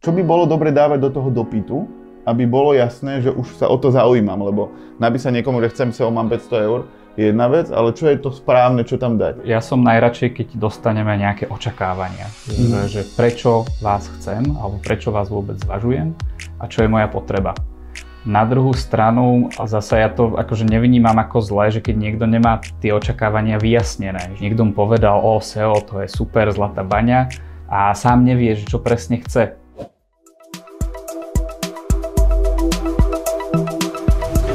čo by bolo dobre dávať do toho dopytu, aby bolo jasné, že už sa o to zaujímam, lebo napísať niekomu, že chcem SEO, mám 500 eur, je jedna vec, ale čo je to správne, čo tam dať? Ja som najradšej, keď dostaneme nejaké očakávania, mm. že, že prečo vás chcem, alebo prečo vás vôbec zvažujem a čo je moja potreba. Na druhú stranu, a zase ja to akože nevynímam ako zlé, že keď niekto nemá tie očakávania vyjasnené, niekto mu povedal, o SEO, to je super, zlatá baňa, a sám nevie, že čo presne chce.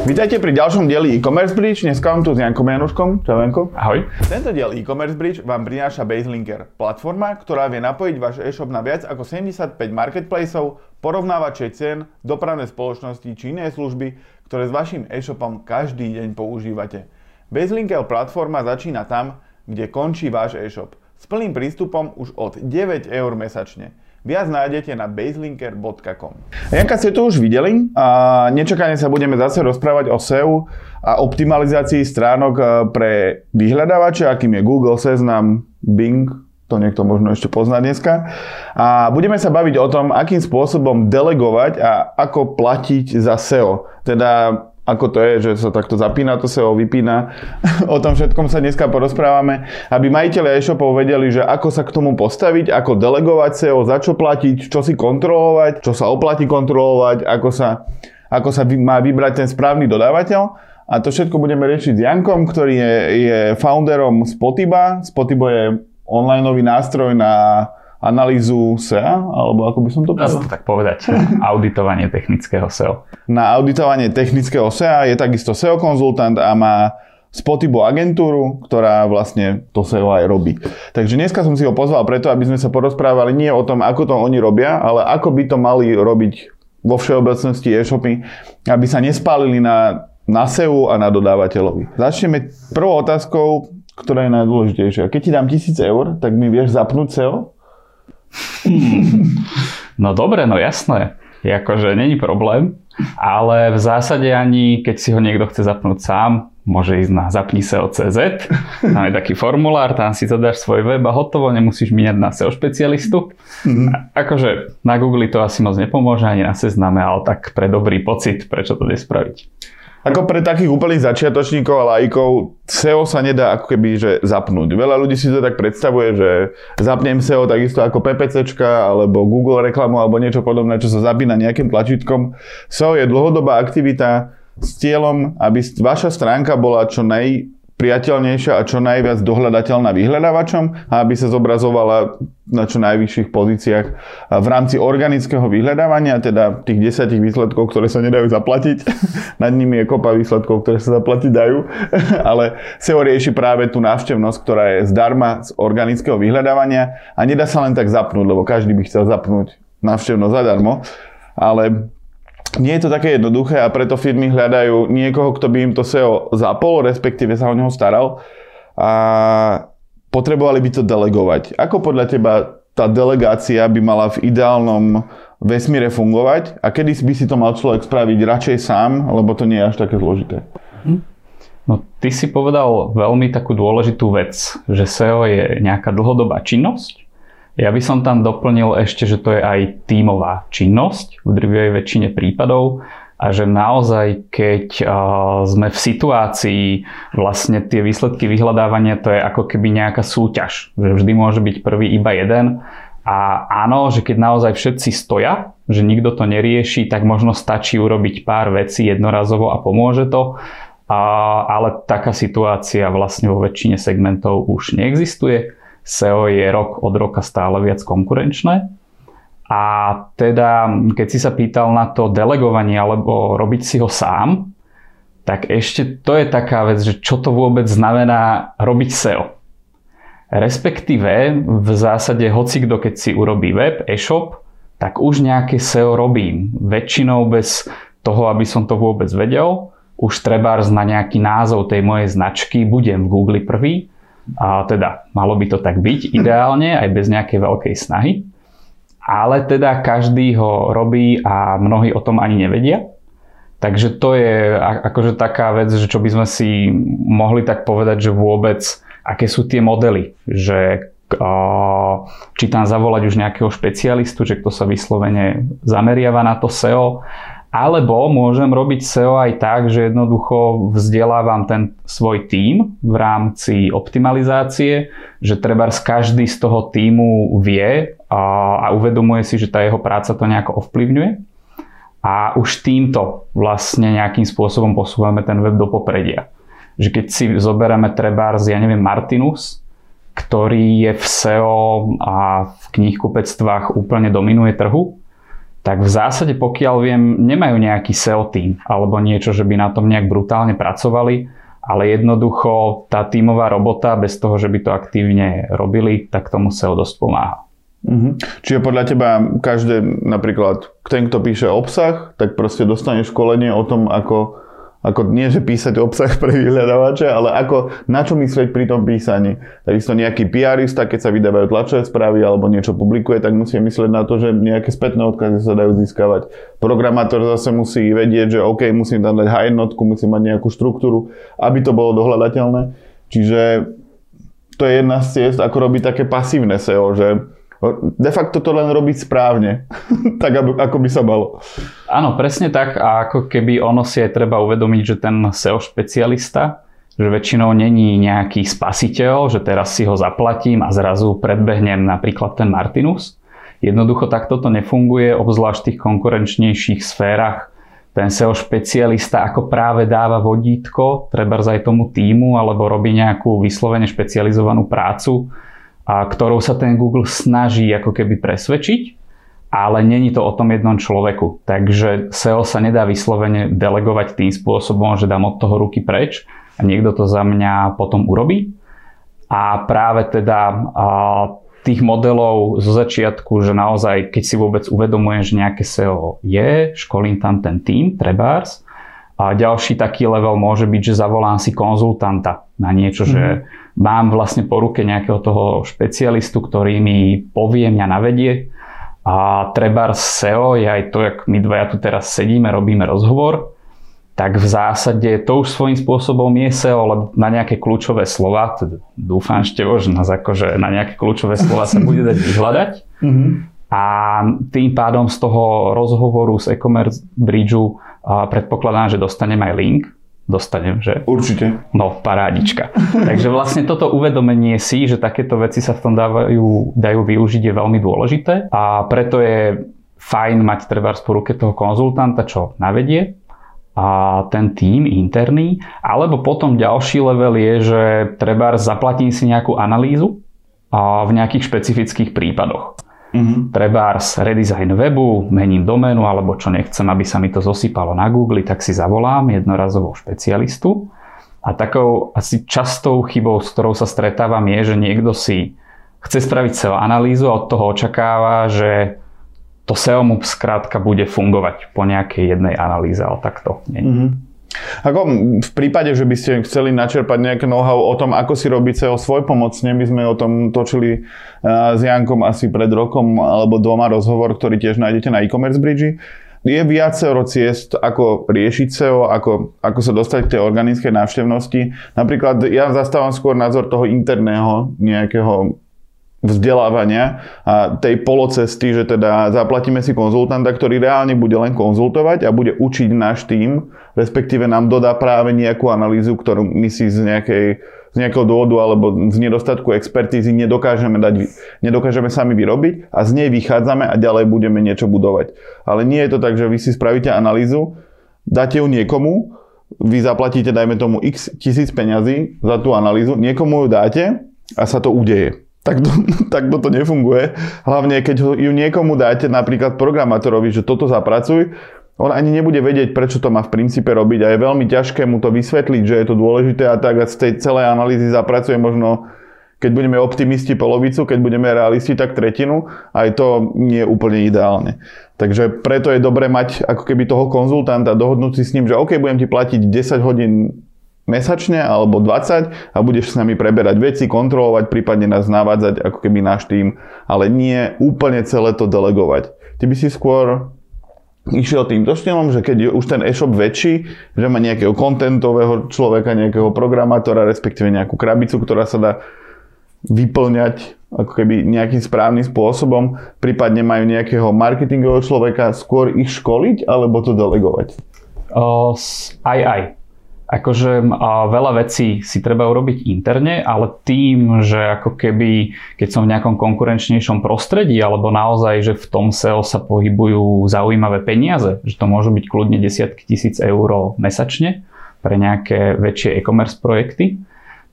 Vítajte pri ďalšom dieli e-commerce bridge. Dneska vám tu s Jankom Januškom. Čau Janko. Ahoj. Tento diel e-commerce bridge vám prináša Baselinker, platforma, ktorá vie napojiť váš e-shop na viac ako 75 marketplaceov, porovnávače cien, dopravné spoločnosti či iné služby, ktoré s vašim e-shopom každý deň používate. Baselinker platforma začína tam, kde končí váš e-shop. S plným prístupom už od 9 eur mesačne. Viac nájdete na baselinker.com. Janka ste to už videli a nečakane sa budeme zase rozprávať o SEO a optimalizácii stránok e, pre vyhľadávače, akým je Google, Seznam, Bing, to niekto možno ešte pozná dneska. A budeme sa baviť o tom, akým spôsobom delegovať a ako platiť za SEO. Teda ako to je, že sa takto zapína to SEO, vypína. o tom všetkom sa dneska porozprávame, aby majiteľe e-shopov vedeli, že ako sa k tomu postaviť, ako delegovať SEO, za čo platiť, čo si kontrolovať, čo sa oplatí kontrolovať, ako sa, ako sa má vybrať ten správny dodávateľ. A to všetko budeme riešiť s Jankom, ktorý je, je founderom Spotiba. Spotibo je online nástroj na analýzu SEA, alebo ako by som to povedal? to tak povedať, auditovanie technického SEO. Na auditovanie technického SEA je takisto SEO konzultant a má Spotibo agentúru, ktorá vlastne to SEO aj robí. Takže dneska som si ho pozval preto, aby sme sa porozprávali nie o tom, ako to oni robia, ale ako by to mali robiť vo všeobecnosti e-shopy, aby sa nespálili na, na SEO a na dodávateľovi. Začneme prvou otázkou, ktorá je najdôležitejšia. Keď ti dám 1000 eur, tak mi vieš zapnúť SEO? No dobre, no jasné. Akože není problém, ale v zásade ani keď si ho niekto chce zapnúť sám, môže ísť na zapni CZ, tam je taký formulár, tam si zadáš svoj web a hotovo, nemusíš míňať na SEO špecialistu. Mm-hmm. Akože na Google to asi moc nepomôže, ani na sezname, ale tak pre dobrý pocit, prečo to nespraviť. Ako pre takých úplných začiatočníkov a lajkov SEO sa nedá ako keby že zapnúť. Veľa ľudí si to tak predstavuje, že zapnem SEO takisto ako PPCčka alebo Google reklamu alebo niečo podobné, čo sa zapína nejakým tlačítkom. SEO je dlhodobá aktivita s cieľom, aby vaša stránka bola čo naj priateľnejšia a čo najviac dohľadateľná vyhľadávačom a aby sa zobrazovala na čo najvyšších pozíciách v rámci organického vyhľadávania, teda tých desiatich výsledkov, ktoré sa nedajú zaplatiť. Nad nimi je kopa výsledkov, ktoré sa zaplatiť dajú, ale SEO rieši práve tú návštevnosť, ktorá je zdarma z organického vyhľadávania a nedá sa len tak zapnúť, lebo každý by chcel zapnúť návštevnosť zadarmo, ale nie je to také jednoduché a preto firmy hľadajú niekoho, kto by im to SEO zapol, respektíve sa o neho staral a potrebovali by to delegovať. Ako podľa teba tá delegácia by mala v ideálnom vesmíre fungovať a kedy by si to mal človek spraviť radšej sám, lebo to nie je až také zložité? Hm. No, ty si povedal veľmi takú dôležitú vec, že SEO je nejaká dlhodobá činnosť ja by som tam doplnil ešte, že to je aj tímová činnosť v drvivej väčšine prípadov a že naozaj, keď sme v situácii, vlastne tie výsledky vyhľadávania, to je ako keby nejaká súťaž, že vždy môže byť prvý iba jeden. A áno, že keď naozaj všetci stoja, že nikto to nerieši, tak možno stačí urobiť pár vecí jednorazovo a pomôže to. A, ale taká situácia vlastne vo väčšine segmentov už neexistuje. SEO je rok od roka stále viac konkurenčné. A teda, keď si sa pýtal na to delegovanie alebo robiť si ho sám, tak ešte to je taká vec, že čo to vôbec znamená robiť SEO. Respektíve v zásade hoci kto keď si urobí web, e-shop, tak už nejaké SEO robím. Väčšinou bez toho, aby som to vôbec vedel, už trebárs na nejaký názov tej mojej značky budem v Google prvý a teda malo by to tak byť ideálne, aj bez nejakej veľkej snahy. Ale teda každý ho robí a mnohí o tom ani nevedia. Takže to je akože taká vec, že čo by sme si mohli tak povedať, že vôbec aké sú tie modely, že či tam zavolať už nejakého špecialistu, že kto sa vyslovene zameriava na to SEO, alebo môžem robiť SEO aj tak, že jednoducho vzdelávam ten svoj tím v rámci optimalizácie, že treba každý z toho týmu vie a, a uvedomuje si, že tá jeho práca to nejako ovplyvňuje. A už týmto vlastne nejakým spôsobom posúvame ten web do popredia. Že keď si zoberieme trebárs, ja neviem, Martinus, ktorý je v SEO a v knihkupectvách úplne dominuje trhu, tak v zásade, pokiaľ viem, nemajú nejaký SEO tým alebo niečo, že by na tom nejak brutálne pracovali, ale jednoducho tá tímová robota bez toho, že by to aktívne robili, tak tomu SEO dosť pomáha. Mm-hmm. Čiže podľa teba každé, napríklad ten, kto píše obsah, tak proste dostane školenie o tom, ako ako nie, že písať obsah pre vyhľadávače, ale ako, na čo myslieť pri tom písaní. Takisto nejaký PRista, keď sa vydávajú tlačové správy alebo niečo publikuje, tak musí myslieť na to, že nejaké spätné odkazy sa dajú získavať. Programátor zase musí vedieť, že OK, musím tam dať high jednotku, musím mať nejakú štruktúru, aby to bolo dohľadateľné. Čiže to je jedna z ciest, ako robiť také pasívne SEO, že de facto to len robiť správne, tak ako by sa malo. Áno, presne tak a ako keby ono si aj treba uvedomiť, že ten SEO špecialista, že väčšinou není nejaký spasiteľ, že teraz si ho zaplatím a zrazu predbehnem napríklad ten Martinus. Jednoducho takto to nefunguje, obzvlášť v tých konkurenčnejších sférach. Ten SEO špecialista ako práve dáva vodítko, treba aj tomu týmu, alebo robí nejakú vyslovene špecializovanú prácu, a ktorou sa ten Google snaží ako keby presvedčiť, ale není to o tom jednom človeku. Takže SEO sa nedá vyslovene delegovať tým spôsobom, že dám od toho ruky preč a niekto to za mňa potom urobí. A práve teda a tých modelov zo začiatku, že naozaj, keď si vôbec uvedomujem, že nejaké SEO je, školím tam ten tým, trebárs, a ďalší taký level môže byť, že zavolám si konzultanta na niečo, mm. že mhm. mám vlastne po ruke nejakého toho špecialistu, ktorý mi povie, mňa navedie. A treba SEO je aj to, jak my dvaja tu teraz sedíme, robíme rozhovor, tak v zásade to už svojím spôsobom je SEO, lebo na nejaké kľúčové slova, teda dúfam števo, že nás akože na nejaké kľúčové slova sa bude dať vyhľadať. Mm-hmm. A tým pádom z toho rozhovoru z e-commerce bridgeu predpokladám, že dostanem aj link. Dostanem, že? Určite. No, parádička. Takže vlastne toto uvedomenie si, že takéto veci sa v tom dávajú, dajú využiť je veľmi dôležité a preto je fajn mať treba po ruke toho konzultanta, čo navedie a ten tým interný, alebo potom ďalší level je, že treba zaplatím si nejakú analýzu a v nejakých špecifických prípadoch. Mm-hmm. Trebárs redesign webu, mením doménu alebo čo nechcem, aby sa mi to zosypalo na Google, tak si zavolám jednorazovou špecialistu. A takou asi častou chybou, s ktorou sa stretávam, je, že niekto si chce spraviť SEO analýzu a od toho očakáva, že to SEO mu skrátka bude fungovať po nejakej jednej analýze, ale takto nie. Mm-hmm. Ako v prípade, že by ste chceli načerpať nejaké know-how o tom, ako si robiť SEO svoj pomocne, my sme o tom točili s Jankom asi pred rokom alebo dvoma rozhovor, ktorý tiež nájdete na e-commerce bridge. Je viacero ciest, ako riešiť SEO, ako, ako sa dostať k tej organickej návštevnosti. Napríklad ja zastávam skôr názor toho interného nejakého vzdelávania a tej polocesty, že teda zaplatíme si konzultanta, ktorý reálne bude len konzultovať a bude učiť náš tým, respektíve nám dodá práve nejakú analýzu, ktorú my si z, nejakej, z nejakého dôvodu alebo z nedostatku expertízy nedokážeme, dať, nedokážeme sami vyrobiť a z nej vychádzame a ďalej budeme niečo budovať. Ale nie je to tak, že vy si spravíte analýzu, dáte ju niekomu, vy zaplatíte, dajme tomu, x tisíc peňazí za tú analýzu, niekomu ju dáte a sa to udeje tak to, tak to nefunguje. Hlavne, keď ju niekomu dáte, napríklad programátorovi, že toto zapracuj, on ani nebude vedieť, prečo to má v princípe robiť a je veľmi ťažké mu to vysvetliť, že je to dôležité a tak a z tej celej analýzy zapracuje možno, keď budeme optimisti polovicu, keď budeme realisti, tak tretinu. Aj to nie je úplne ideálne. Takže preto je dobre mať ako keby toho konzultanta, dohodnúť si s ním, že OK, budem ti platiť 10 hodín mesačne alebo 20 a budeš s nami preberať veci, kontrolovať, prípadne nás navádzať ako keby náš tým, ale nie úplne celé to delegovať. Ty by si skôr išiel týmto štýlom, že keď je už ten e-shop väčší, že má nejakého kontentového človeka, nejakého programátora, respektíve nejakú krabicu, ktorá sa dá vyplňať ako keby nejakým správnym spôsobom, prípadne majú nejakého marketingového človeka, skôr ich školiť alebo to delegovať? Uh, aj, aj. Akože uh, veľa vecí si treba urobiť interne, ale tým, že ako keby, keď som v nejakom konkurenčnejšom prostredí, alebo naozaj, že v tom SEO sa pohybujú zaujímavé peniaze, že to môžu byť kľudne desiatky tisíc eur mesačne pre nejaké väčšie e-commerce projekty,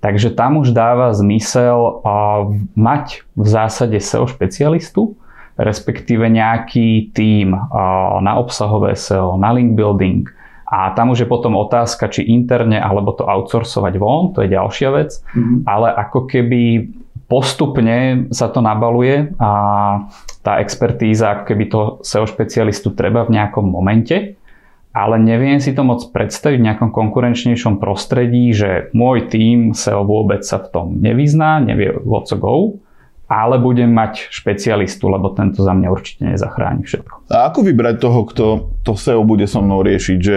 takže tam už dáva zmysel uh, mať v zásade SEO špecialistu, respektíve nejaký tím uh, na obsahové SEO, na link building, a tam už je potom otázka, či interne alebo to outsourcovať von, to je ďalšia vec. Mm-hmm. Ale ako keby postupne sa to nabaluje a tá expertíza, ako keby to SEO špecialistu treba v nejakom momente, ale neviem si to moc predstaviť v nejakom konkurenčnejšom prostredí, že môj tým SEO vôbec sa v tom nevyzná, nevie what to go ale budem mať špecialistu, lebo tento za mňa určite nezachráni všetko. A ako vybrať toho, kto to SEO bude so mnou riešiť? Že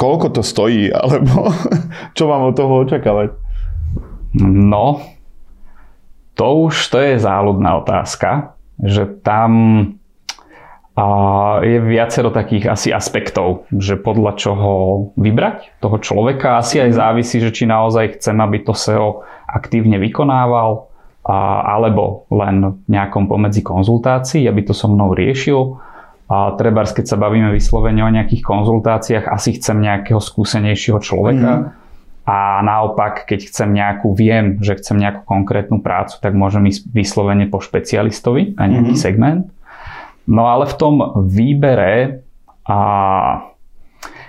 koľko to stojí, alebo čo mám od toho očakávať? No, to už to je záľudná otázka, že tam a je viacero takých asi aspektov, že podľa čoho vybrať toho človeka. Asi aj závisí, že či naozaj chcem, aby to SEO aktívne vykonával, a, alebo len v nejakom pomedzi konzultácií, aby to so mnou riešil. A treba, keď sa bavíme vyslovene o nejakých konzultáciách, asi chcem nejakého skúsenejšieho človeka. Mm. A naopak, keď chcem nejakú, viem, že chcem nejakú konkrétnu prácu, tak môžem ísť vyslovene po špecialistovi na nejaký mm. segment. No ale v tom výbere a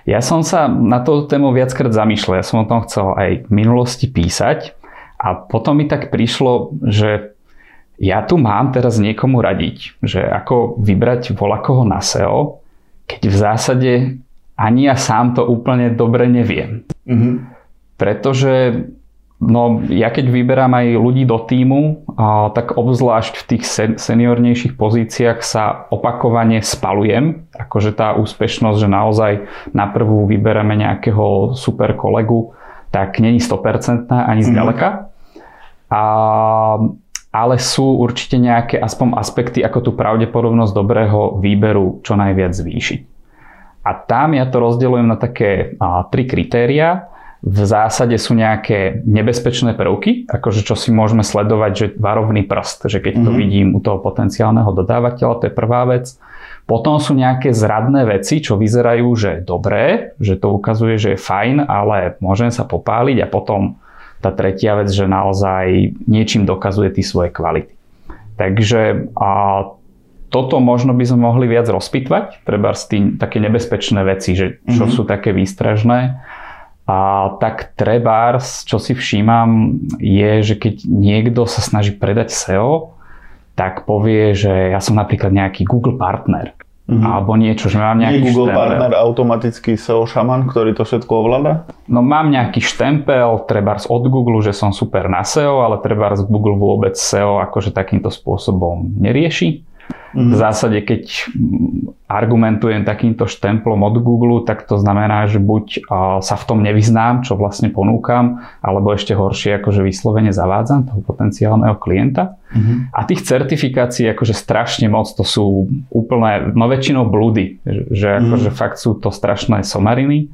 ja som sa na tú tému viackrát zamýšľal. Ja som o tom chcel aj v minulosti písať. A potom mi tak prišlo, že ja tu mám teraz niekomu radiť, že ako vybrať volakoho na SEO, keď v zásade ani ja sám to úplne dobre neviem. Mm-hmm. Pretože no, ja keď vyberám aj ľudí do týmu, a, tak obzvlášť v tých seniornejších pozíciách sa opakovane spalujem. Akože tá úspešnosť, že naozaj na prvú vybereme nejakého super kolegu, tak není 100% ani zďaleka. Mm-hmm. A, ale sú určite nejaké aspoň aspekty, ako tú pravdepodobnosť dobrého výberu čo najviac zvýšiť. A tam ja to rozdeľujem na také a, tri kritéria. V zásade sú nejaké nebezpečné prvky, akože čo si môžeme sledovať, že varovný prst, že keď to mm-hmm. vidím u toho potenciálneho dodávateľa, to je prvá vec. Potom sú nejaké zradné veci, čo vyzerajú, že dobré, že to ukazuje, že je fajn, ale môžem sa popáliť a potom tá tretia vec, že naozaj niečím dokazuje tie svoje kvality. Takže a toto možno by sme mohli viac rozpitvať, treba s tým také nebezpečné veci, že čo mm-hmm. sú také výstražné. A tak trebárs, čo si všímam, je, že keď niekto sa snaží predať SEO, tak povie, že ja som napríklad nejaký Google partner. Mm-hmm. Alebo niečo, že mám nejaký Google štempel. partner automatický SEO šaman, ktorý to všetko ovláda? No mám nejaký štempel, treba od Google, že som super na SEO, ale treba Google vôbec SEO akože takýmto spôsobom nerieši. Mm-hmm. V zásade, keď argumentujem takýmto štemplom od Google, tak to znamená, že buď sa v tom nevyznám, čo vlastne ponúkam, alebo ešte horšie, akože vyslovene zavádzam toho potenciálneho klienta. Mm-hmm. A tých certifikácií akože strašne moc, to sú úplne, no väčšinou blúdy, že mm-hmm. akože fakt sú to strašné somariny.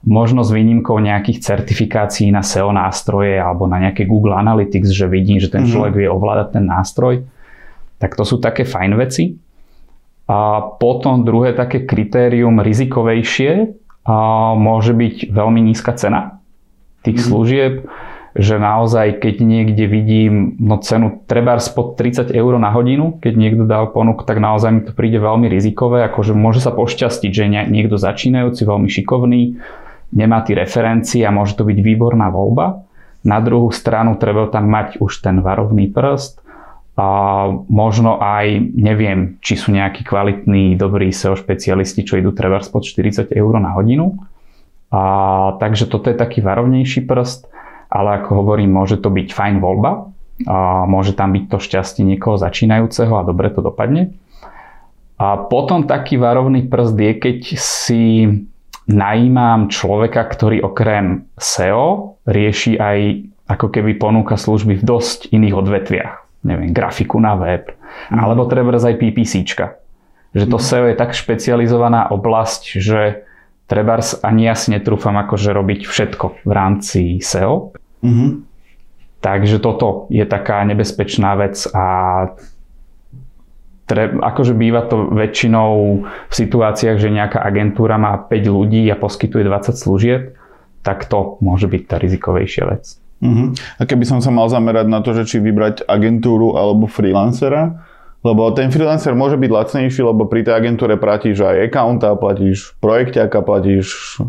Možno s výnimkou nejakých certifikácií na SEO nástroje alebo na nejaké Google Analytics, že vidím, že ten mhm. človek vie ovládať ten nástroj tak to sú také fajn veci. A potom druhé také kritérium rizikovejšie a môže byť veľmi nízka cena tých mm. služieb, že naozaj keď niekde vidím no cenu treba spod 30 eur na hodinu, keď niekto dá ponuk, tak naozaj mi to príde veľmi rizikové, akože môže sa pošťastiť, že niekto začínajúci, veľmi šikovný, nemá tie referencie a môže to byť výborná voľba. Na druhú stranu treba tam mať už ten varovný prst, a možno aj, neviem, či sú nejakí kvalitní, dobrí SEO špecialisti, čo idú treba spod 40 eur na hodinu. A, takže toto je taký varovnejší prst, ale ako hovorím, môže to byť fajn voľba. A môže tam byť to šťastie niekoho začínajúceho a dobre to dopadne. A potom taký varovný prst je, keď si najímam človeka, ktorý okrem SEO rieši aj ako keby ponúka služby v dosť iných odvetviach. Neviem, grafiku na web, mm. alebo treba aj PPCčka. Že to mm. SEO je tak špecializovaná oblasť, že treba ani ja si netrúfam akože robiť všetko v rámci SEO. Mm-hmm. Takže toto je taká nebezpečná vec a tre, akože býva to väčšinou v situáciách, že nejaká agentúra má 5 ľudí a poskytuje 20 služieb, tak to môže byť tá rizikovejšia vec. Uh-huh. A keby som sa mal zamerať na to, že či vybrať agentúru alebo freelancera, lebo ten freelancer môže byť lacnejší, lebo pri tej agentúre platíš aj accounta, platíš projekťaka, platíš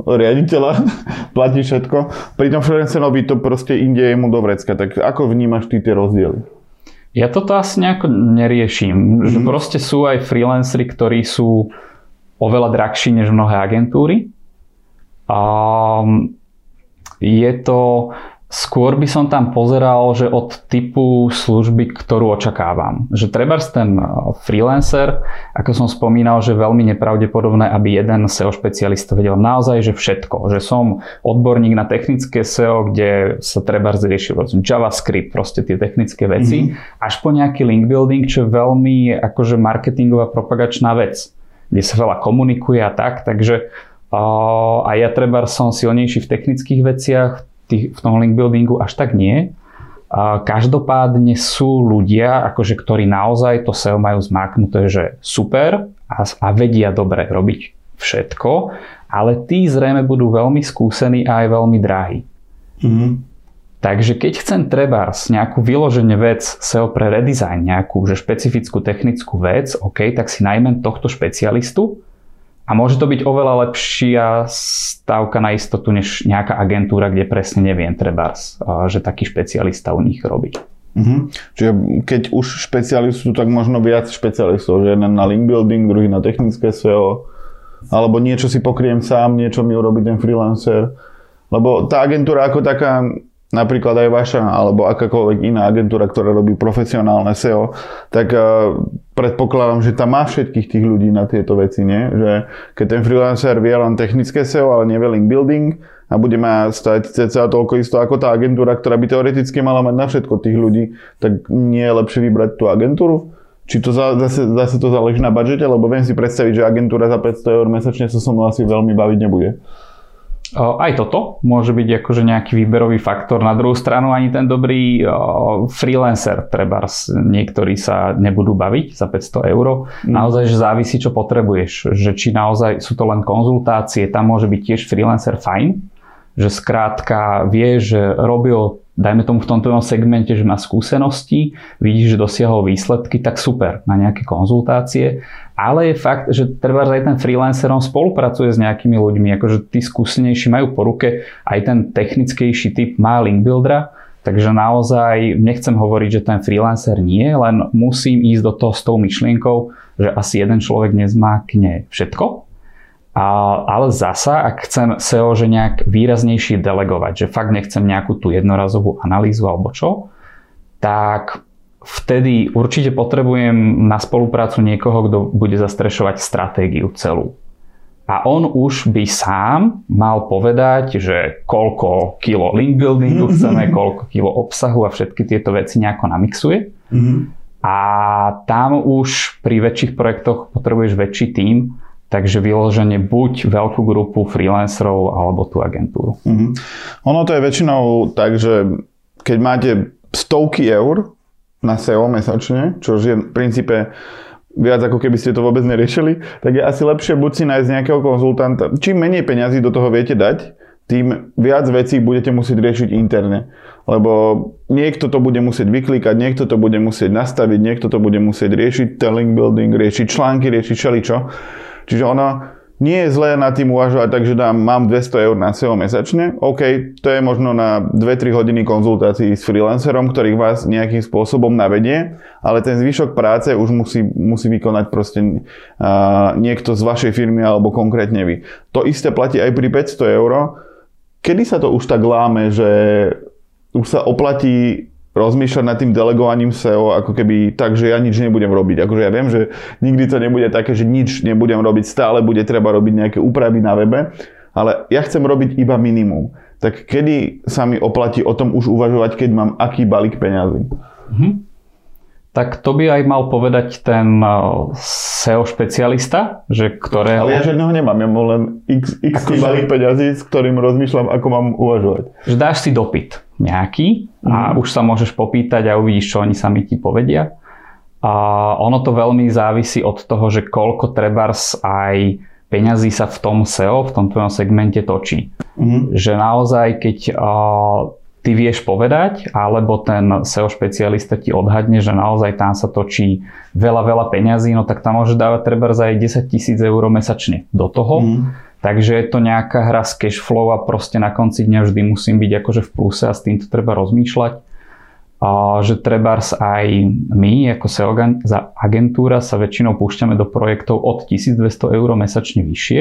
riaditeľa, platíš všetko. Pri tom freelancerovi to proste inde je mu do vrecka. Tak ako vnímaš ty tie rozdiely? Ja toto asi nejako neriešim. Mm-hmm. Že mhm. proste sú aj freelancery, ktorí sú oveľa drahší než mnohé agentúry. A je to, skôr by som tam pozeral, že od typu služby, ktorú očakávam. Že treba ten eh, freelancer, ako som spomínal, že veľmi nepravdepodobné, aby jeden SEO špecialista vedel naozaj, že všetko. Že som odborník na technické SEO, kde sa treba riešiť JavaScript, proste tie technické veci, mm-hmm. až po nejaký link building, čo je veľmi akože marketingová propagačná vec, kde sa veľa komunikuje a tak, takže a ja treba som silnejší v technických veciach, v tom link buildingu až tak nie. A každopádne sú ľudia, akože, ktorí naozaj to SEO majú zmáknuté, že super a, a vedia dobre robiť všetko, ale tí zrejme budú veľmi skúsení a aj veľmi drahí. Mm-hmm. Takže keď chcem trebárs nejakú vyloženie vec SEO pre redesign, nejakú že špecifickú technickú vec, OK, tak si najmä tohto špecialistu, a môže to byť oveľa lepšia stávka na istotu, než nejaká agentúra, kde presne neviem trebárs, že taký špecialista u nich robí. Mm-hmm. Čiže keď už špecialistu, tak možno viac špecialistov, že jeden na link building, druhý na technické SEO, alebo niečo si pokriem sám, niečo mi urobí ten freelancer. Lebo tá agentúra ako taká, napríklad aj vaša, alebo akákoľvek iná agentúra, ktorá robí profesionálne SEO, tak uh, predpokladám, že tam má všetkých tých ľudí na tieto veci, nie? Že keď ten freelancer vie len technické SEO, ale nevie building a bude mať stať cca toľko isto ako tá agentúra, ktorá by teoreticky mala mať na všetko tých ľudí, tak nie je lepšie vybrať tú agentúru? Či to zase, zase to záleží na budžete, lebo viem si predstaviť, že agentúra za 500 eur mesačne sa so mnou asi veľmi baviť nebude. Aj toto môže byť akože nejaký výberový faktor. Na druhú stranu ani ten dobrý freelancer, treba niektorí sa nebudú baviť za 500 eur. Mm. Naozaj, že závisí, čo potrebuješ. Že či naozaj sú to len konzultácie, tam môže byť tiež freelancer fajn, že skrátka vie, že robil dajme tomu v tomto segmente, že má skúsenosti, vidíš, že dosiahol výsledky, tak super na nejaké konzultácie. Ale je fakt, že treba aj ten freelancer on spolupracuje s nejakými ľuďmi, akože tí skúsenejší majú po ruke, aj ten technickejší typ má link buildera, takže naozaj nechcem hovoriť, že ten freelancer nie, len musím ísť do toho s tou myšlienkou, že asi jeden človek nezmákne všetko, a, ale zasa, ak chcem SEO že nejak výraznejšie delegovať, že fakt nechcem nejakú tú jednorazovú analýzu alebo čo, tak vtedy určite potrebujem na spoluprácu niekoho, kto bude zastrešovať stratégiu celú. A on už by sám mal povedať, že koľko kilo link buildingu chceme, koľko kilo obsahu a všetky tieto veci nejako namixuje. Mm-hmm. A tam už pri väčších projektoch potrebuješ väčší tím, Takže vyloženie buď veľkú grupu freelancerov alebo tú agentúru. Mm-hmm. Ono to je väčšinou tak, že keď máte stovky eur na SEO mesačne, čo je v princípe viac ako keby ste to vôbec neriešili, tak je asi lepšie buď si nájsť nejakého konzultanta. Čím menej peňazí do toho viete dať, tým viac vecí budete musieť riešiť interne. Lebo niekto to bude musieť vyklikať, niekto to bude musieť nastaviť, niekto to bude musieť riešiť, telling building, riešiť články, riešiť všeličo. Čiže ono nie je zlé na tým uvažovať tak, že dám, mám 200 eur na SEO mesačne. OK, to je možno na 2-3 hodiny konzultácií s freelancerom, ktorý vás nejakým spôsobom navedie, ale ten zvyšok práce už musí, musí vykonať proste uh, niekto z vašej firmy alebo konkrétne vy. To isté platí aj pri 500 eur. Kedy sa to už tak láme, že už sa oplatí rozmýšľať nad tým delegovaním SEO ako keby tak, že ja nič nebudem robiť. Akože ja viem, že nikdy to nebude také, že nič nebudem robiť, stále bude treba robiť nejaké úpravy na webe, ale ja chcem robiť iba minimum. Tak kedy sa mi oplatí o tom už uvažovať, keď mám aký balík peňazí? Mhm. tak to by aj mal povedať ten SEO špecialista, že ktorého... Ale ja žiadneho nemám, ja mám len x, x akože... malých peňazí, s ktorým rozmýšľam, ako mám uvažovať. Že dáš si dopyt nejaký a mm. už sa môžeš popýtať a uvidíš, čo oni sami ti povedia. A ono to veľmi závisí od toho, že koľko trebárs aj peňazí sa v tom SEO, v tom tvojom segmente točí. Mm. Že naozaj, keď uh, ty vieš povedať, alebo ten SEO špecialista ti odhadne, že naozaj tam sa točí veľa, veľa peňazí, no tak tam môže dávať treba aj 10 tisíc eur mesačne do toho. Mm. Takže je to nejaká hra s cash flow a proste na konci dňa vždy musím byť akože v pluse a s týmto treba rozmýšľať. A že treba aj my ako SEO agentúra sa väčšinou púšťame do projektov od 1200 eur mesačne vyššie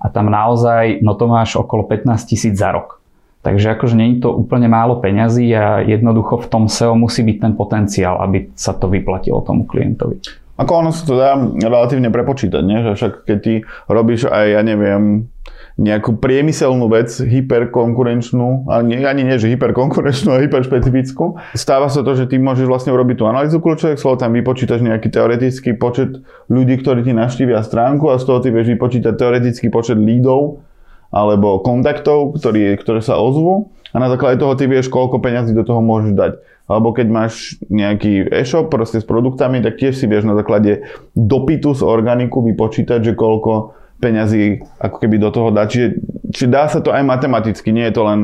a tam naozaj, no to máš okolo 15 tisíc za rok. Takže akože nie to úplne málo peňazí a jednoducho v tom SEO musí byť ten potenciál, aby sa to vyplatilo tomu klientovi. Ako ono sa to dá relatívne prepočítať, nie? že však keď ty robíš aj, ja neviem, nejakú priemyselnú vec, hyperkonkurenčnú, ale nie, ani nie, že hyperkonkurenčnú, ale hyperšpecifickú. Stáva sa to, že ty môžeš vlastne urobiť tú analýzu kľúčových slov, tam vypočítaš nejaký teoretický počet ľudí, ktorí ti naštívia stránku a z toho ty vieš vypočítať teoretický počet lídov, alebo kontaktov, ktorý, ktoré sa ozvú a na základe toho ty vieš, koľko peňazí do toho môžeš dať. Alebo keď máš nejaký e-shop proste s produktami, tak tiež si vieš na základe dopytu z organiku vypočítať, že koľko peňazí ako keby do toho dať. Čiže, či dá sa to aj matematicky, nie je to len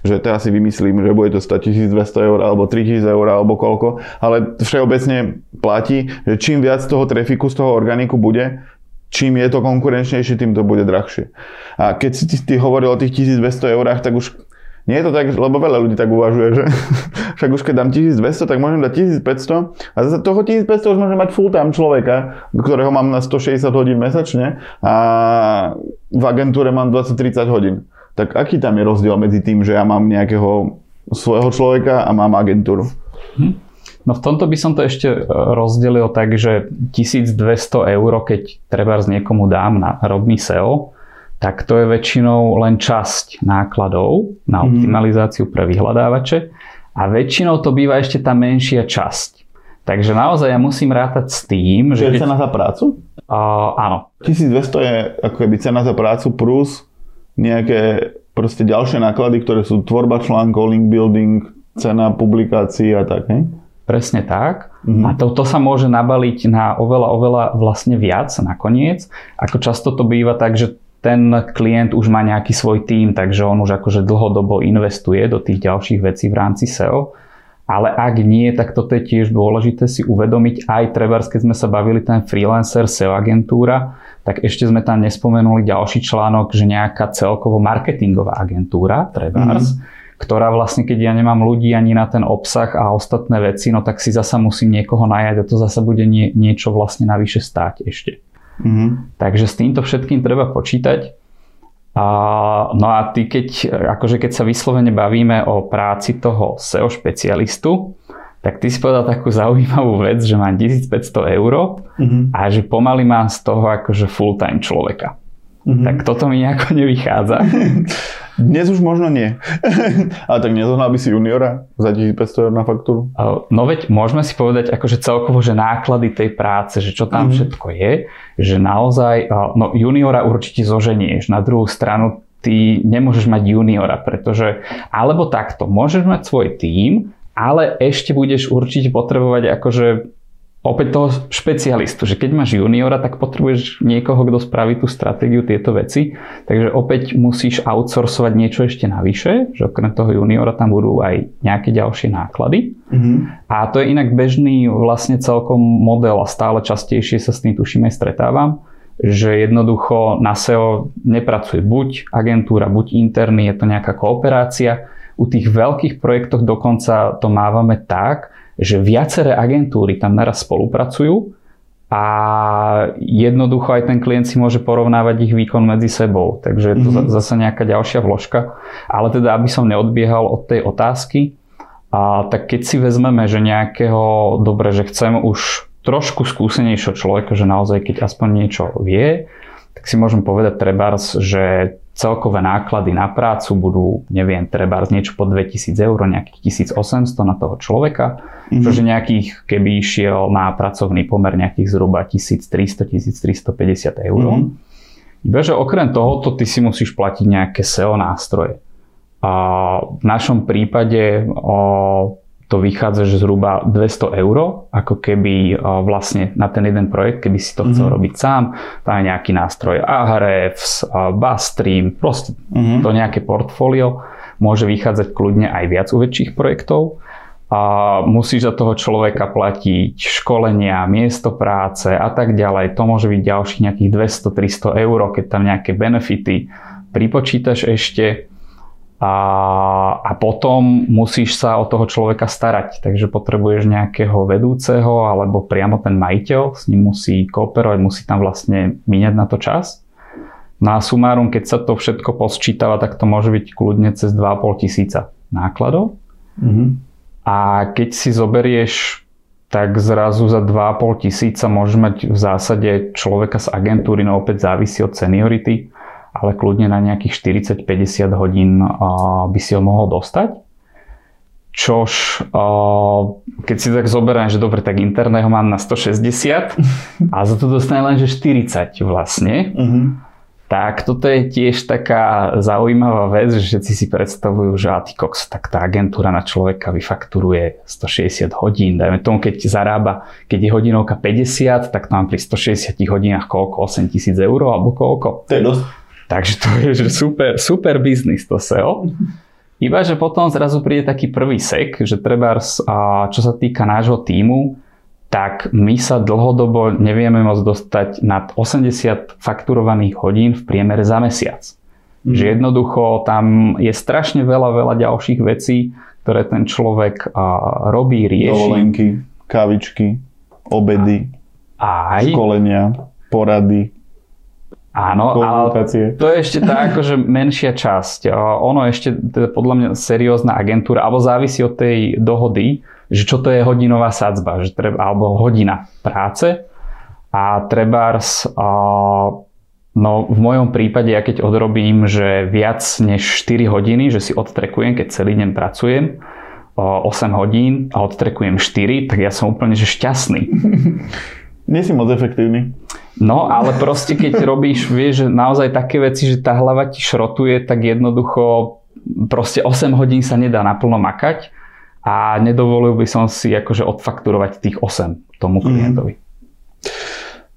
že teraz si vymyslím, že bude to stať 1200 eur alebo 3000 eur alebo koľko, ale všeobecne platí, že čím viac toho trafiku z toho organiku bude, čím je to konkurenčnejšie, tým to bude drahšie. A keď si ty, ty hovoril o tých 1200 eurách, tak už nie je to tak, lebo veľa ľudí tak uvažuje, že však už keď dám 1200, tak môžem dať 1500 a za toho 1500 už môžem mať full time človeka, ktorého mám na 160 hodín mesačne a v agentúre mám 20-30 hodín. Tak aký tam je rozdiel medzi tým, že ja mám nejakého svojho človeka a mám agentúru? Hm. No v tomto by som to ešte e, rozdelil tak, že 1200 eur, keď treba z niekomu dám na robný SEO, tak to je väčšinou len časť nákladov na mhm. optimalizáciu pre vyhľadávače a väčšinou to býva ešte tá menšia časť. Takže naozaj ja musím rátať s tým, že... Je keď... cena za prácu? Uh, áno. 1200 je ako keby cena za prácu plus nejaké proste ďalšie náklady, ktoré sú tvorba článkov, link building, cena publikácií a tak, hej? Presne tak. Mm-hmm. A to, to sa môže nabaliť na oveľa, oveľa vlastne viac nakoniec. Ako často to býva tak, že ten klient už má nejaký svoj tím, takže on už akože dlhodobo investuje do tých ďalších vecí v rámci SEO. Ale ak nie, tak toto je tiež dôležité si uvedomiť. Aj trebárs, keď sme sa bavili ten freelancer, SEO agentúra, tak ešte sme tam nespomenuli ďalší článok, že nejaká celkovo marketingová agentúra, trebárs, mm-hmm ktorá vlastne, keď ja nemám ľudí ani na ten obsah a ostatné veci, no tak si zasa musím niekoho najať a to zasa bude nie, niečo vlastne navyše stáť ešte. Mm-hmm. Takže s týmto všetkým treba počítať. A, no a ty keď, akože keď sa vyslovene bavíme o práci toho SEO špecialistu, tak ty si povedal takú zaujímavú vec, že mám 1500 eur mm-hmm. a že pomaly mám z toho akože full-time človeka. Mm-hmm. Tak toto mi nejako nevychádza. Dnes už možno nie. Ale tak nezohnal by si juniora za 1500 eur na faktúru? No veď môžeme si povedať akože celkovo, že náklady tej práce, že čo tam mm-hmm. všetko je, že naozaj, no juniora určite zoženieš. Na druhú stranu ty nemôžeš mať juniora, pretože, alebo takto, môžeš mať svoj tím, ale ešte budeš určite potrebovať akože opäť toho špecialistu, že keď máš juniora, tak potrebuješ niekoho, kto spraví tú stratégiu, tieto veci. Takže opäť musíš outsourcovať niečo ešte navyše, že okrem toho juniora tam budú aj nejaké ďalšie náklady. Mm-hmm. A to je inak bežný vlastne celkom model a stále častejšie sa s tým tuším aj stretávam, že jednoducho na SEO nepracuje buď agentúra, buď interný, je to nejaká kooperácia. U tých veľkých projektoch dokonca to mávame tak, že viaceré agentúry tam naraz spolupracujú a jednoducho aj ten klient si môže porovnávať ich výkon medzi sebou. Takže je to mm-hmm. zase nejaká ďalšia vložka. Ale teda, aby som neodbiehal od tej otázky, a tak keď si vezmeme, že nejakého, dobre, že chcem už trošku skúsenejšieho človeka, že naozaj keď aspoň niečo vie, tak si môžem povedať trebárs, že celkové náklady na prácu budú, neviem, treba z niečo po 2000 eur, nejakých 1800 na toho človeka, mm-hmm. čože nejakých, keby išiel na pracovný pomer nejakých zhruba 1300-1350 eur. Mm-hmm. Iba, že okrem tohoto ty si musíš platiť nejaké SEO nástroje. A v našom prípade o, to vychádza, že zhruba 200 eur, ako keby vlastne na ten jeden projekt, keby si to chcel mm-hmm. robiť sám, tam je nejaký nástroj Ahrefs, Bustream, proste mm-hmm. to nejaké portfólio môže vychádzať kľudne aj viac u väčších projektov. A musíš za toho človeka platiť školenia, miesto práce a tak ďalej. To môže byť ďalších nejakých 200-300 eur, keď tam nejaké benefity pripočítaš ešte a, a potom musíš sa o toho človeka starať. Takže potrebuješ nejakého vedúceho alebo priamo ten majiteľ, s ním musí kooperovať, musí tam vlastne míňať na to čas. Na no sumárum, keď sa to všetko posčítava, tak to môže byť kľudne cez 2,5 tisíca nákladov. Mm-hmm. A keď si zoberieš tak zrazu za 2,5 tisíca môžeš mať v zásade človeka z agentúry, no opäť závisí od seniority, ale kľudne na nejakých 40-50 hodín by si ho mohol dostať. Čož, keď si tak zoberiem, že dobre, tak interného mám na 160 a za to dostane len, že 40 vlastne. Uh-huh. Tak toto je tiež taká zaujímavá vec, že všetci si predstavujú, že Atikox, tak tá agentúra na človeka vyfakturuje 160 hodín. Dajme tomu, keď zarába, keď je hodinovka 50, tak tam pri 160 hodinách koľko? 8 tisíc eur alebo koľko? To je dosť. Takže to je že super, super biznis to SEO. Iba, že potom zrazu príde taký prvý sek, že treba, čo sa týka nášho týmu, tak my sa dlhodobo nevieme môcť dostať nad 80 fakturovaných hodín v priemere za mesiac. Mm. Že jednoducho tam je strašne veľa, veľa ďalších vecí, ktoré ten človek robí, rieši. Dovolenky, kavičky, obedy, Aj. školenia, porady. Áno, ale to je ešte tá akože menšia časť. Ono ešte teda podľa mňa seriózna agentúra, alebo závisí od tej dohody, že čo to je hodinová sadzba, že treba, alebo hodina práce. A trebárs, no v mojom prípade, ja keď odrobím, že viac než 4 hodiny, že si odtrekujem, keď celý deň pracujem, 8 hodín a odtrekujem 4, tak ja som úplne že šťastný. Nie si moc efektívny. No, ale proste keď robíš, vieš, naozaj také veci, že tá hlava ti šrotuje, tak jednoducho proste 8 hodín sa nedá naplno makať a nedovolil by som si akože odfakturovať tých 8 tomu mhm. klientovi.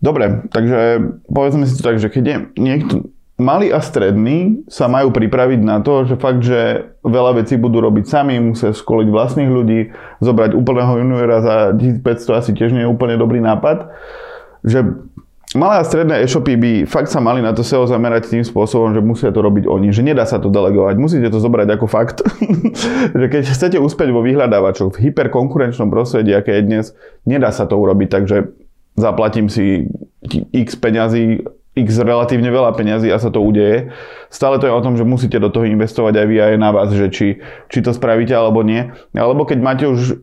Dobre, takže povedzme si to tak, že keď je niekto, malý a stredný sa majú pripraviť na to, že fakt, že veľa vecí budú robiť sami, musia školiť vlastných ľudí, zobrať úplného juniora za 1500 asi tiež nie je úplne dobrý nápad. Že malé a stredné e-shopy by fakt sa mali na to SEO zamerať tým spôsobom, že musia to robiť oni, že nedá sa to delegovať, musíte to zobrať ako fakt, že keď chcete uspieť vo vyhľadávačoch v hyperkonkurenčnom prostredí, aké je dnes, nedá sa to urobiť, takže zaplatím si x peňazí x relatívne veľa peňazí a sa to udeje. Stále to je o tom, že musíte do toho investovať aj vy a je na vás, že či, či to spravíte alebo nie. Alebo keď máte už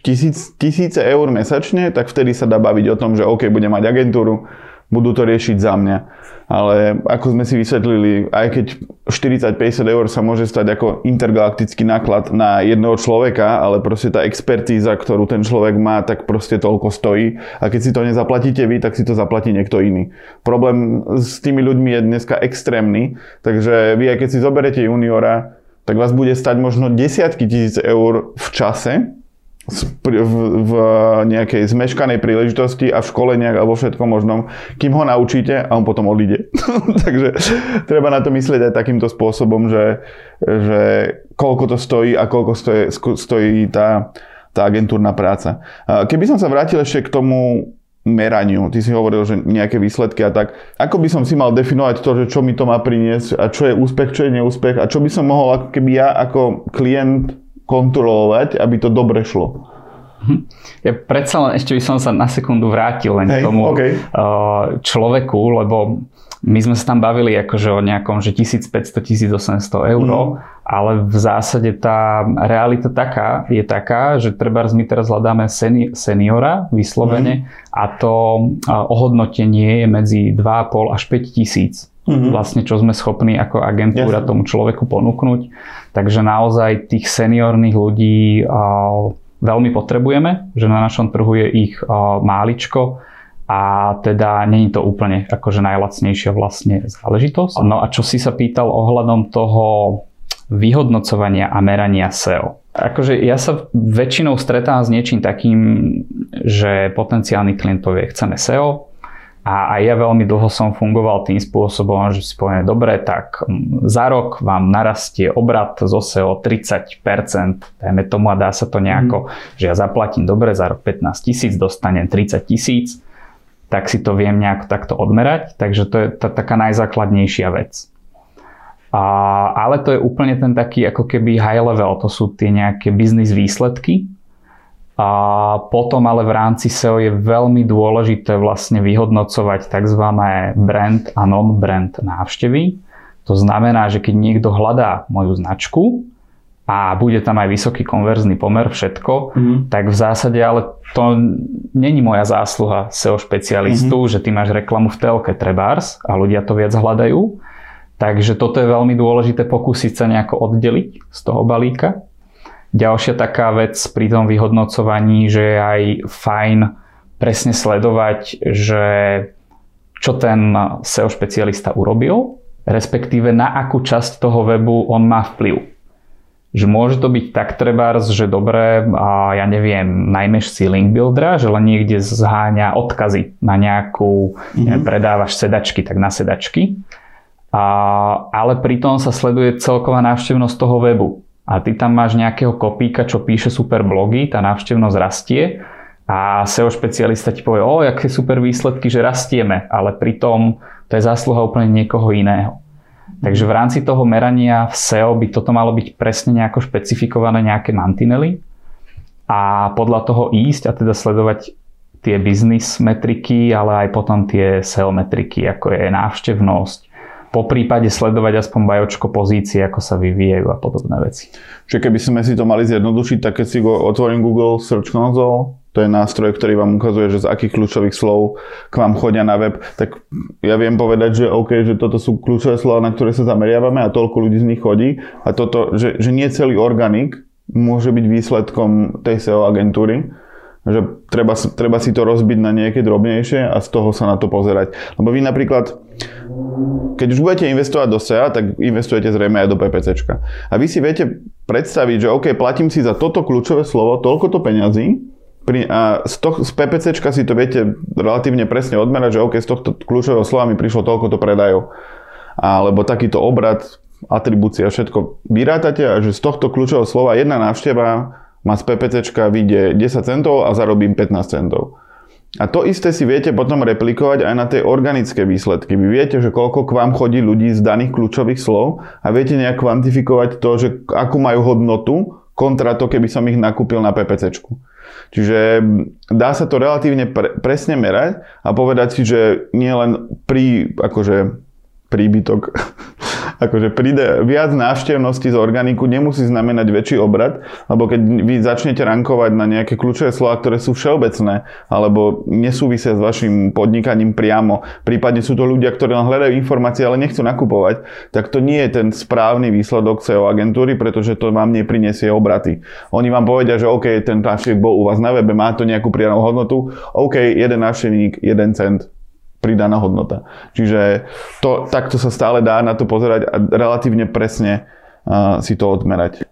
tisíc, tisíce eur mesačne, tak vtedy sa dá baviť o tom, že OK, budem mať agentúru, budú to riešiť za mňa. Ale ako sme si vysvetlili, aj keď 40-50 eur sa môže stať ako intergalaktický náklad na jedného človeka, ale proste tá expertíza, ktorú ten človek má, tak proste toľko stojí. A keď si to nezaplatíte vy, tak si to zaplatí niekto iný. Problém s tými ľuďmi je dneska extrémny, takže vy aj keď si zoberete juniora, tak vás bude stať možno desiatky tisíc eur v čase, v, v nejakej zmeškanej príležitosti a v školeniach alebo všetkom možnom, kým ho naučíte a on potom odíde. Takže treba na to myslieť aj takýmto spôsobom, že, že koľko to stojí a koľko stojí, stojí tá, tá agentúrna práca. Keby som sa vrátil ešte k tomu meraniu. Ty si hovoril, že nejaké výsledky a tak. Ako by som si mal definovať to, že čo mi to má priniesť a čo je úspech, čo je neúspech a čo by som mohol, ako keby ja ako klient kontrolovať, aby to dobre šlo. Mhm. Ja predsa len ešte by som sa na sekundu vrátil len hey, k tomu okay. Uh, človeku, lebo my sme sa tam bavili akože o nejakom, že 1500-1800 eur, mm. ale v zásade tá realita taká, je taká, že treba my teraz hľadáme seni- seniora vyslovene mm. a to uh, ohodnotenie je medzi 2,5 až 5 tisíc mm-hmm. vlastne čo sme schopní ako agentúra Jasne. tomu človeku ponúknuť. Takže naozaj tých seniorných ľudí veľmi potrebujeme, že na našom trhu je ich máličko a teda není to úplne akože najlacnejšia vlastne záležitosť. No a čo si sa pýtal ohľadom toho vyhodnocovania a merania SEO. Akože ja sa väčšinou stretám s niečím takým, že potenciálny klient povie, chceme SEO, a aj ja veľmi dlho som fungoval tým spôsobom, že si poviem, dobre, tak za rok vám narastie obrat zo SEO 30%, dajme tomu a dá sa to nejako, mm. že ja zaplatím dobre, za rok 15 tisíc, dostanem 30 tisíc, tak si to viem nejako takto odmerať, takže to je tá taká najzákladnejšia vec. A, ale to je úplne ten taký ako keby high level, to sú tie nejaké biznis výsledky, a potom ale v rámci SEO je veľmi dôležité vlastne vyhodnocovať tzv. brand a non-brand návštevy. To znamená, že keď niekto hľadá moju značku a bude tam aj vysoký konverzný pomer, všetko, mm-hmm. tak v zásade ale to není moja zásluha SEO špecialistu, mm-hmm. že ty máš reklamu v telke trebárs a ľudia to viac hľadajú. Takže toto je veľmi dôležité pokúsiť sa nejako oddeliť z toho balíka. Ďalšia taká vec pri tom vyhodnocovaní, že je aj fajn presne sledovať, že čo ten SEO špecialista urobil, respektíve na akú časť toho webu on má vplyv. Že môže to byť tak trebárs, že dobre, a ja neviem, najmeš si link buildera, že len niekde zháňa odkazy na nejakú, mm-hmm. neviem, predávaš sedačky, tak na sedačky. A, ale pritom sa sleduje celková návštevnosť toho webu a ty tam máš nejakého kopíka, čo píše super blogy, tá návštevnosť rastie a SEO špecialista ti povie, o, aké super výsledky, že rastieme, ale pritom to je zásluha úplne niekoho iného. Takže v rámci toho merania v SEO by toto malo byť presne nejako špecifikované nejaké mantinely a podľa toho ísť a teda sledovať tie biznis metriky, ale aj potom tie SEO metriky, ako je návštevnosť, po prípade sledovať aspoň bajočko pozície, ako sa vyvíjajú a podobné veci. Čiže keby sme si to mali zjednodušiť, tak keď si otvorím Google Search Console, to je nástroj, ktorý vám ukazuje, že z akých kľúčových slov k vám chodia na web, tak ja viem povedať, že OK, že toto sú kľúčové slova, na ktoré sa zameriavame a toľko ľudí z nich chodí a toto, že, že nie celý organik môže byť výsledkom tej SEO agentúry, že treba, treba si to rozbiť na nejaké drobnejšie a z toho sa na to pozerať. Lebo vy napríklad, keď už budete investovať do SEA, tak investujete zrejme aj do PPCčka. A vy si viete predstaviť, že OK, platím si za toto kľúčové slovo toľko to peňazí, a z, to, z PPCčka si to viete relatívne presne odmerať, že OK, z tohto kľúčového slova mi prišlo toľko to predajov. Alebo takýto obrad, atribúcia, všetko vyrátate a že z tohto kľúčového slova jedna návšteva má z PPCčka vyjde 10 centov a zarobím 15 centov. A to isté si viete potom replikovať aj na tie organické výsledky. Vy viete, že koľko k vám chodí ľudí z daných kľúčových slov a viete nejak kvantifikovať to, že akú majú hodnotu kontra to, keby som ich nakúpil na PPCčku. Čiže dá sa to relatívne pre, presne merať a povedať si, že nie len pri akože príbytok akože príde viac návštevnosti z organiku, nemusí znamenať väčší obrad, lebo keď vy začnete rankovať na nejaké kľúčové slova, ktoré sú všeobecné, alebo nesúvisia s vašim podnikaním priamo, prípadne sú to ľudia, ktorí len hľadajú informácie, ale nechcú nakupovať, tak to nie je ten správny výsledok SEO agentúry, pretože to vám neprinesie obraty. Oni vám povedia, že OK, ten návštevník bol u vás na webe, má to nejakú pridanú hodnotu, OK, jeden návštevník, jeden cent, pridaná hodnota. Čiže to, takto sa stále dá na to pozerať a relatívne presne uh, si to odmerať.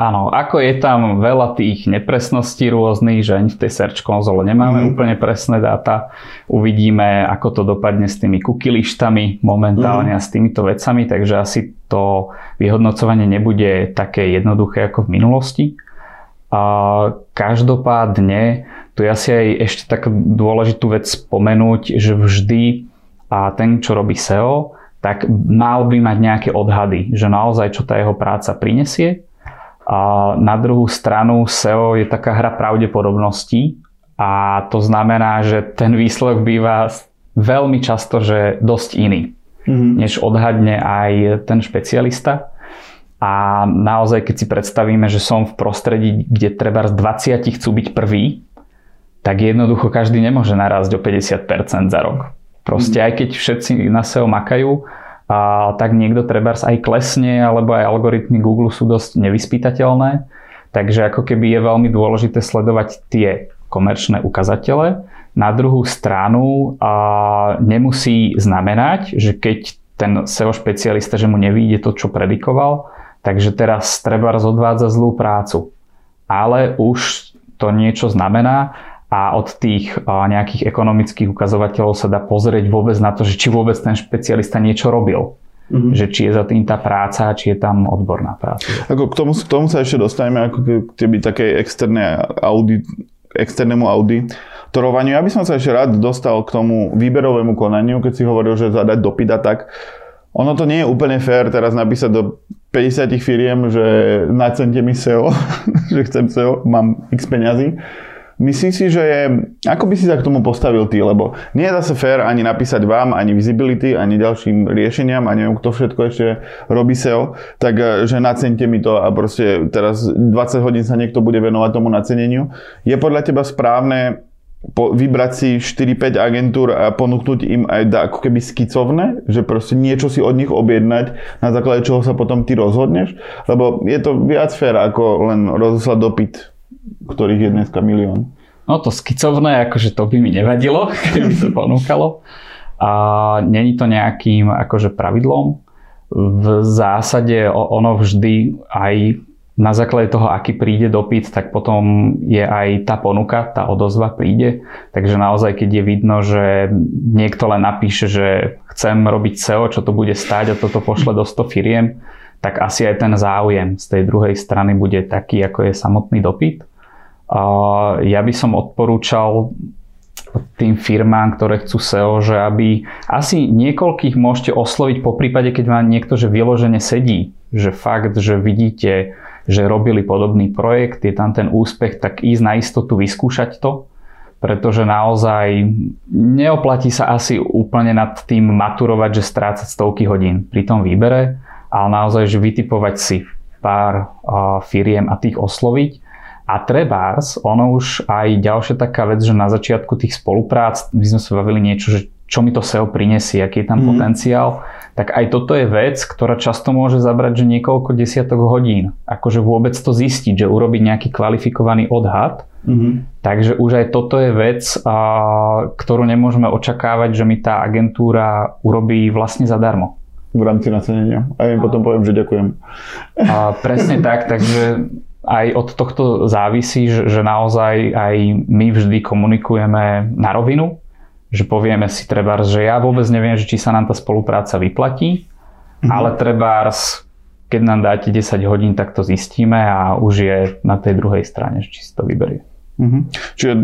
Áno, ako je tam veľa tých nepresností rôznych, že ani v tej Search konzole nemáme mm-hmm. úplne presné dáta. Uvidíme, ako to dopadne s tými cookie lištami momentálne mm-hmm. a s týmito vecami, takže asi to vyhodnocovanie nebude také jednoduché ako v minulosti. A každopádne tu je asi aj ešte tak dôležitú vec spomenúť, že vždy a ten, čo robí SEO, tak mal by mať nejaké odhady, že naozaj čo tá jeho práca prinesie. A na druhú stranu SEO je taká hra pravdepodobností a to znamená, že ten výsledok býva veľmi často, že dosť iný, mm-hmm. než odhadne aj ten špecialista. A naozaj, keď si predstavíme, že som v prostredí, kde treba z 20 chcú byť prvý, tak jednoducho každý nemôže narásť o 50% za rok. Proste aj keď všetci na SEO makajú, a tak niekto treba aj klesne, alebo aj algoritmy Google sú dosť nevyspytateľné. Takže ako keby je veľmi dôležité sledovať tie komerčné ukazatele. Na druhú stranu a nemusí znamenať, že keď ten SEO špecialista, že mu nevíde to, čo predikoval, takže teraz treba odvádza zlú prácu. Ale už to niečo znamená a od tých nejakých ekonomických ukazovateľov sa dá pozrieť vôbec na to, že či vôbec ten špecialista niečo robil. Mm-hmm. Že či je za tým tá práca, či je tam odborná práca. Ako k, tomu, k tomu sa ešte dostaneme ako keby takej externé audit, externému auditorovaniu. Ja by som sa ešte rád dostal k tomu výberovému konaniu, keď si hovoril, že zadať dopyt a tak. Ono to nie je úplne fér teraz napísať do 50 firiem, že nacente mi SEO, že chcem SEO, mám x peňazí Myslím si, že je... Ako by si sa k tomu postavil ty? Lebo nie je zase fér ani napísať vám, ani visibility, ani ďalším riešeniam, a neviem, kto všetko ešte robí SEO, tak eh, že nacente mi to a proste teraz 20 hodín sa niekto bude venovať tomu naceneniu. Je podľa teba správne po, vybrať si 4-5 agentúr a ponúknuť im aj da, ako keby skicovné, že proste niečo si od nich objednať, na základe čoho sa potom ty rozhodneš, lebo je to viac fér ako len rozoslať dopyt ktorých je dneska milión. No to skicovné, akože to by mi nevadilo, keby to ponúkalo. A není to nejakým akože pravidlom. V zásade ono vždy aj na základe toho, aký príde dopyt, tak potom je aj tá ponuka, tá odozva príde. Takže naozaj, keď je vidno, že niekto len napíše, že chcem robiť SEO, čo to bude stáť a toto pošle do 100 firiem, tak asi aj ten záujem z tej druhej strany bude taký, ako je samotný dopyt. Ja by som odporúčal tým firmám, ktoré chcú SEO, že aby asi niekoľkých môžete osloviť po prípade, keď vám niekto že vyložene sedí. Že fakt, že vidíte, že robili podobný projekt, je tam ten úspech, tak ísť na istotu vyskúšať to, pretože naozaj neoplatí sa asi úplne nad tým maturovať, že strácať stovky hodín pri tom výbere, ale naozaj, že vytipovať si pár firiem a tých osloviť a trebárs, ono už aj ďalšia taká vec, že na začiatku tých spoluprác, my sme sa bavili niečo, že čo mi to SEO prinesie, aký je tam mm. potenciál, tak aj toto je vec, ktorá často môže zabrať že niekoľko desiatok hodín. Akože vôbec to zistiť, že urobiť nejaký kvalifikovaný odhad. Mm-hmm. Takže už aj toto je vec, a, ktorú nemôžeme očakávať, že mi tá agentúra urobí vlastne zadarmo. V rámci nacenenia. A ja im potom poviem, že ďakujem. A presne tak, takže aj od tohto závisí, že, že naozaj aj my vždy komunikujeme na rovinu, že povieme si trebárs, že ja vôbec neviem, že či sa nám tá spolupráca vyplatí, mm-hmm. ale trebárs, keď nám dáte 10 hodín, tak to zistíme a už je na tej druhej strane, či si to vyberie. Mm-hmm. Čiže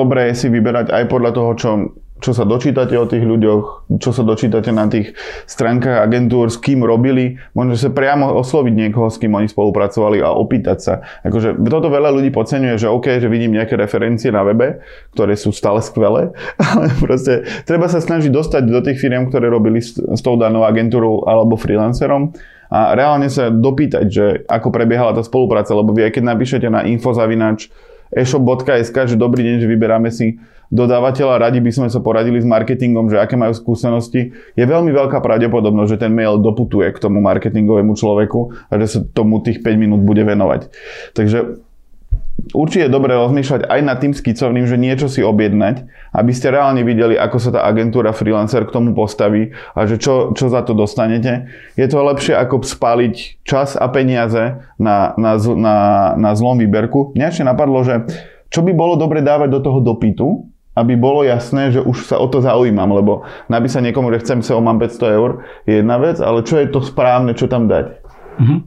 dobré je si vyberať aj podľa toho, čo čo sa dočítate o tých ľuďoch, čo sa dočítate na tých stránkach agentúr, s kým robili, možno sa priamo osloviť niekoho, s kým oni spolupracovali a opýtať sa. Akože toto veľa ľudí podceňuje, že OK, že vidím nejaké referencie na webe, ktoré sú stále skvelé, ale proste treba sa snažiť dostať do tých firiem, ktoré robili s, tou danou agentúrou alebo freelancerom a reálne sa dopýtať, že ako prebiehala tá spolupráca, lebo vy aj keď napíšete na infozavinač eshop.sk, že dobrý deň, že vyberáme si dodávateľa, radi by sme sa poradili s marketingom, že aké majú skúsenosti, je veľmi veľká pravdepodobnosť, že ten mail doputuje k tomu marketingovému človeku a že sa tomu tých 5 minút bude venovať. Takže určite je dobré rozmýšľať aj nad tým skicovným, že niečo si objednať, aby ste reálne videli, ako sa tá agentúra freelancer k tomu postaví a že čo, čo za to dostanete. Je to lepšie ako spáliť čas a peniaze na, na, na, na zlom výberku. Mňa ešte napadlo, že čo by bolo dobre dávať do toho dopytu, aby bolo jasné, že už sa o to zaujímam, lebo napísať niekomu, že chcem SEO, mám 500 eur, je jedna vec, ale čo je to správne, čo tam dať? Mm-hmm.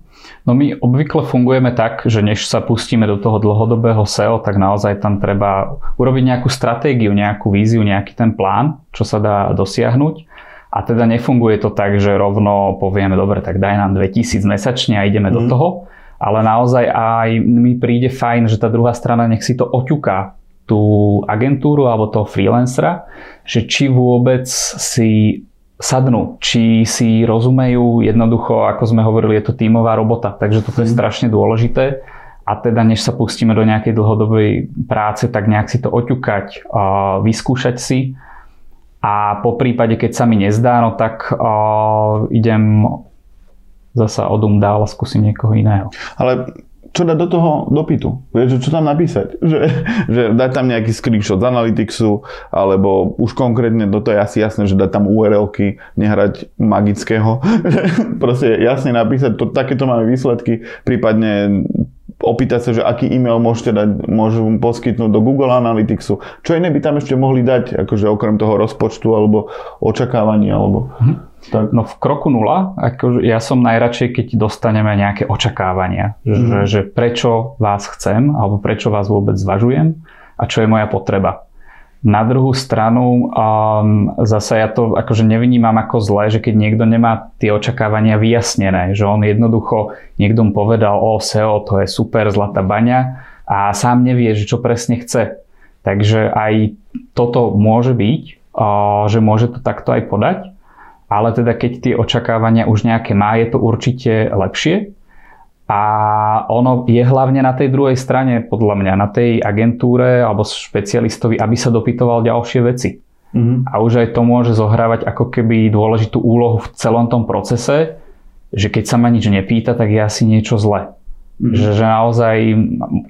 No my obvykle fungujeme tak, že než sa pustíme do toho dlhodobého SEO, tak naozaj tam treba urobiť nejakú stratégiu, nejakú víziu, nejaký ten plán, čo sa dá dosiahnuť. A teda nefunguje to tak, že rovno povieme, dobre, tak daj nám 2000 mesačne a ideme mm. do mhm. toho. Ale naozaj aj mi príde fajn, že tá druhá strana nech si to oťuká tú agentúru alebo toho freelancera, že či vôbec si sadnú, či si rozumejú jednoducho, ako sme hovorili, je to tímová robota, takže toto je mhm. strašne dôležité a teda než sa pustíme do nejakej dlhodobej práce, tak nejak si to oťukať, vyskúšať si A po prípade, keď sa mi nezdá, no tak idem zasa odum dál a skúsim niekoho iného. Ale čo dať do toho dopytu? Vieš, čo tam napísať? Že, že dať tam nejaký screenshot z Analyticsu, alebo už konkrétne, do toho je asi jasné, že dať tam URL-ky, nehrať magického. Proste jasne napísať, to, takéto máme výsledky, prípadne opýtať sa, že aký e-mail môžete dať, môžu poskytnúť do Google Analyticsu. Čo iné by tam ešte mohli dať, akože okrem toho rozpočtu alebo očakávania, alebo... Mhm. Tak. No v kroku nula, akože ja som najradšej, keď dostaneme nejaké očakávania, mm. že, že prečo vás chcem, alebo prečo vás vôbec zvažujem a čo je moja potreba. Na druhú stranu um, zase ja to akože nevnímam ako zlé, že keď niekto nemá tie očakávania vyjasnené, že on jednoducho, niekto mu povedal, o SEO, to je super, zlatá baňa a sám nevie, že čo presne chce. Takže aj toto môže byť, uh, že môže to takto aj podať, ale teda keď tie očakávania už nejaké má, je to určite lepšie, a ono je hlavne na tej druhej strane, podľa mňa, na tej agentúre alebo špecialistovi, aby sa dopytoval ďalšie veci. Mm-hmm. A už aj to môže zohrávať ako keby dôležitú úlohu v celom tom procese, že keď sa ma nič nepýta, tak je asi niečo zle. Mm-hmm. Že, že naozaj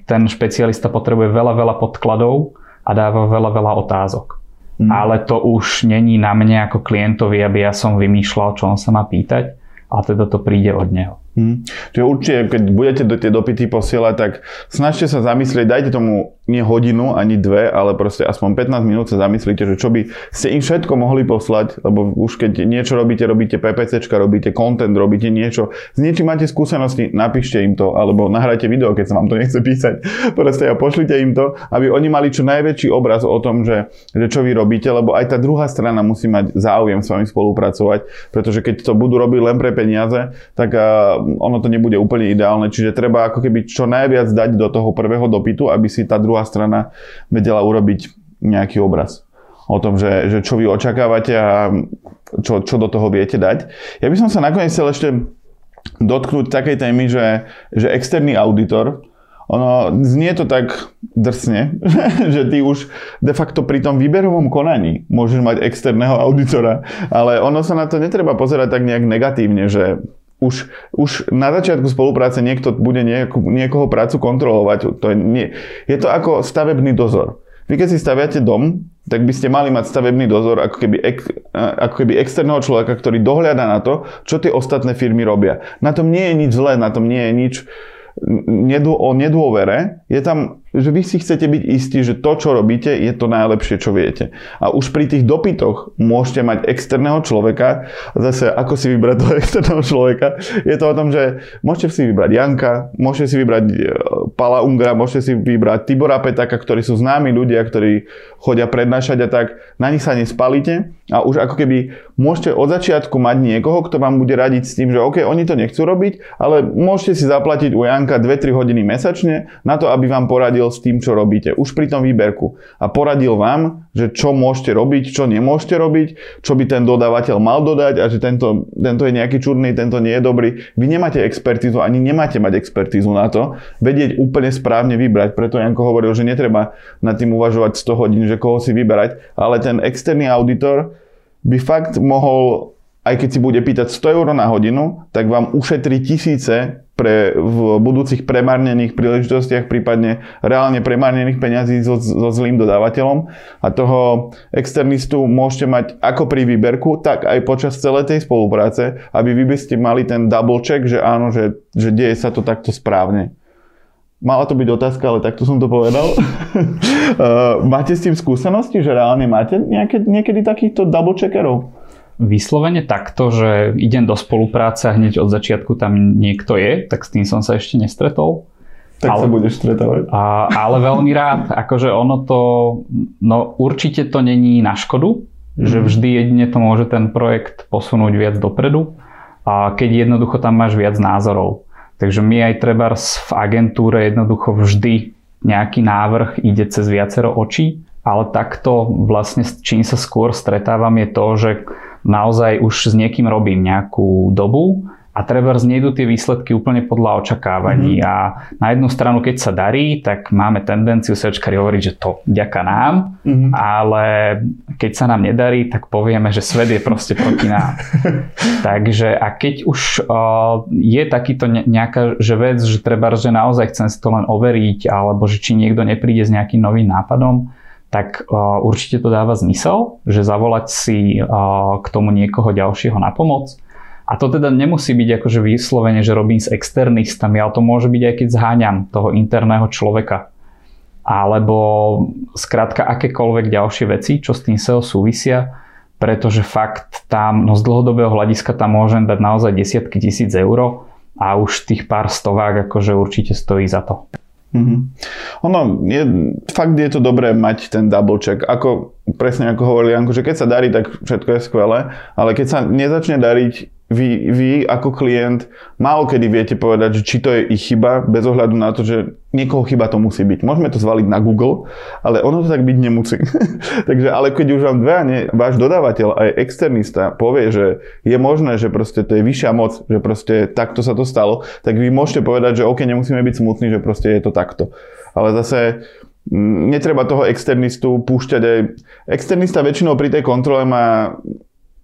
ten špecialista potrebuje veľa, veľa podkladov a dáva veľa, veľa otázok. Mm-hmm. Ale to už není na mne ako klientovi, aby ja som vymýšľal, čo on sa má pýtať a teda to príde od neho. Hmm. Čiže určite, keď budete do tie dopity posielať, tak snažte sa zamyslieť, dajte tomu nie hodinu ani dve, ale proste aspoň 15 minút sa zamyslíte, že čo by ste im všetko mohli poslať, lebo už keď niečo robíte, robíte PPCčka, robíte content, robíte niečo, s niečím máte skúsenosti, napíšte im to, alebo nahrajte video, keď sa vám to nechce písať, proste a pošlite im to, aby oni mali čo najväčší obraz o tom, že, že čo vy robíte, lebo aj tá druhá strana musí mať záujem s vami spolupracovať, pretože keď to budú robiť len pre peniaze, tak ono to nebude úplne ideálne, čiže treba ako keby čo najviac dať do toho prvého dopytu, aby si tá druhá strana vedela urobiť nejaký obraz o tom, že, že čo vy očakávate a čo, čo do toho viete dať. Ja by som sa nakoniec chcel ešte dotknúť takej témy, že, že externý auditor, ono znie to tak drsne, že ty už de facto pri tom výberovom konaní môžeš mať externého auditora, ale ono sa na to netreba pozerať tak nejak negatívne, že už, už na začiatku spolupráce niekto bude niekoho, niekoho prácu kontrolovať. To je, nie, je to ako stavebný dozor. Vy keď si staviate dom, tak by ste mali mať stavebný dozor ako keby, ek, ako keby externého človeka, ktorý dohľada na to, čo tie ostatné firmy robia. Na tom nie je nič zlé, na tom nie je nič o nedôvere. Je tam že vy si chcete byť istí, že to, čo robíte, je to najlepšie, čo viete. A už pri tých dopytoch môžete mať externého človeka. Zase, ako si vybrať toho externého človeka? Je to o tom, že môžete si vybrať Janka, môžete si vybrať e, Pala Ungra, môžete si vybrať Tibora Petaka, ktorí sú známi ľudia, ktorí chodia prednášať a tak. Na nich sa nespalíte a už ako keby môžete od začiatku mať niekoho, kto vám bude radiť s tým, že OK, oni to nechcú robiť, ale môžete si zaplatiť u Janka 2-3 hodiny mesačne na to, aby vám poradil poradil s tým, čo robíte, už pri tom výberku. A poradil vám, že čo môžete robiť, čo nemôžete robiť, čo by ten dodávateľ mal dodať a že tento, tento je nejaký čudný, tento nie je dobrý. Vy nemáte expertízu, ani nemáte mať expertízu na to, vedieť úplne správne vybrať. Preto Janko hovoril, že netreba nad tým uvažovať 100 hodín, že koho si vyberať, ale ten externý auditor by fakt mohol aj keď si bude pýtať 100 eur na hodinu, tak vám ušetrí tisíce pre, v budúcich premárnených príležitostiach, prípadne reálne premárnených peňazí so, so zlým dodávateľom. A toho externistu môžete mať ako pri výberku, tak aj počas celej tej spolupráce, aby vy by ste mali ten double check, že áno, že, že deje sa to takto správne. Mala to byť otázka, ale takto som to povedal. máte s tým skúsenosti, že reálne máte nejaké, niekedy takýchto double checkerov? Vyslovene takto, že idem do spolupráce a hneď od začiatku tam niekto je, tak s tým som sa ešte nestretol. Tak ale, sa budeš stretávať. A, ale veľmi rád, akože ono to, no určite to není na škodu, mm. že mhm. vždy jedine to môže ten projekt posunúť viac dopredu a keď jednoducho tam máš viac názorov. Takže my aj treba v agentúre jednoducho vždy nejaký návrh ide cez viacero očí, ale takto vlastne s čím sa skôr stretávam je to, že naozaj už s niekým robím nejakú dobu a treba nejdú tie výsledky úplne podľa očakávaní. Mm-hmm. A na jednu stranu, keď sa darí, tak máme tendenciu searchkari hovoriť, že to ďaká nám, mm-hmm. ale keď sa nám nedarí, tak povieme, že svet je proste proti nám. Takže a keď už uh, je takýto nejaká že vec, že treba, že naozaj chcem si to len overiť, alebo že či niekto nepríde s nejakým novým nápadom, tak uh, určite to dáva zmysel, že zavolať si uh, k tomu niekoho ďalšieho na pomoc a to teda nemusí byť akože vyslovene, že robím s externistami, ale to môže byť aj keď zháňam toho interného človeka. Alebo skrátka akékoľvek ďalšie veci, čo s tým SEO súvisia, pretože fakt tam, no z dlhodobého hľadiska tam môžem dať naozaj desiatky tisíc eur a už tých pár stovák akože určite stojí za to. Mm-hmm. Ono, je, fakt je to dobré mať ten double check. Ako, presne ako hovorili Janko, že keď sa darí, tak všetko je skvelé, ale keď sa nezačne dariť, vy, vy ako klient málo kedy viete povedať, že či to je ich chyba, bez ohľadu na to, že niekoho chyba to musí byť. Môžeme to zvaliť na Google, ale ono to tak byť nemusí. Takže, ale keď už vám dve a nie, váš dodávateľ aj externista povie, že je možné, že proste to je vyššia moc, že proste takto sa to stalo, tak vy môžete povedať, že OK, nemusíme byť smutní, že proste je to takto. Ale zase mm, netreba toho externistu púšťať aj... Externista väčšinou pri tej kontrole má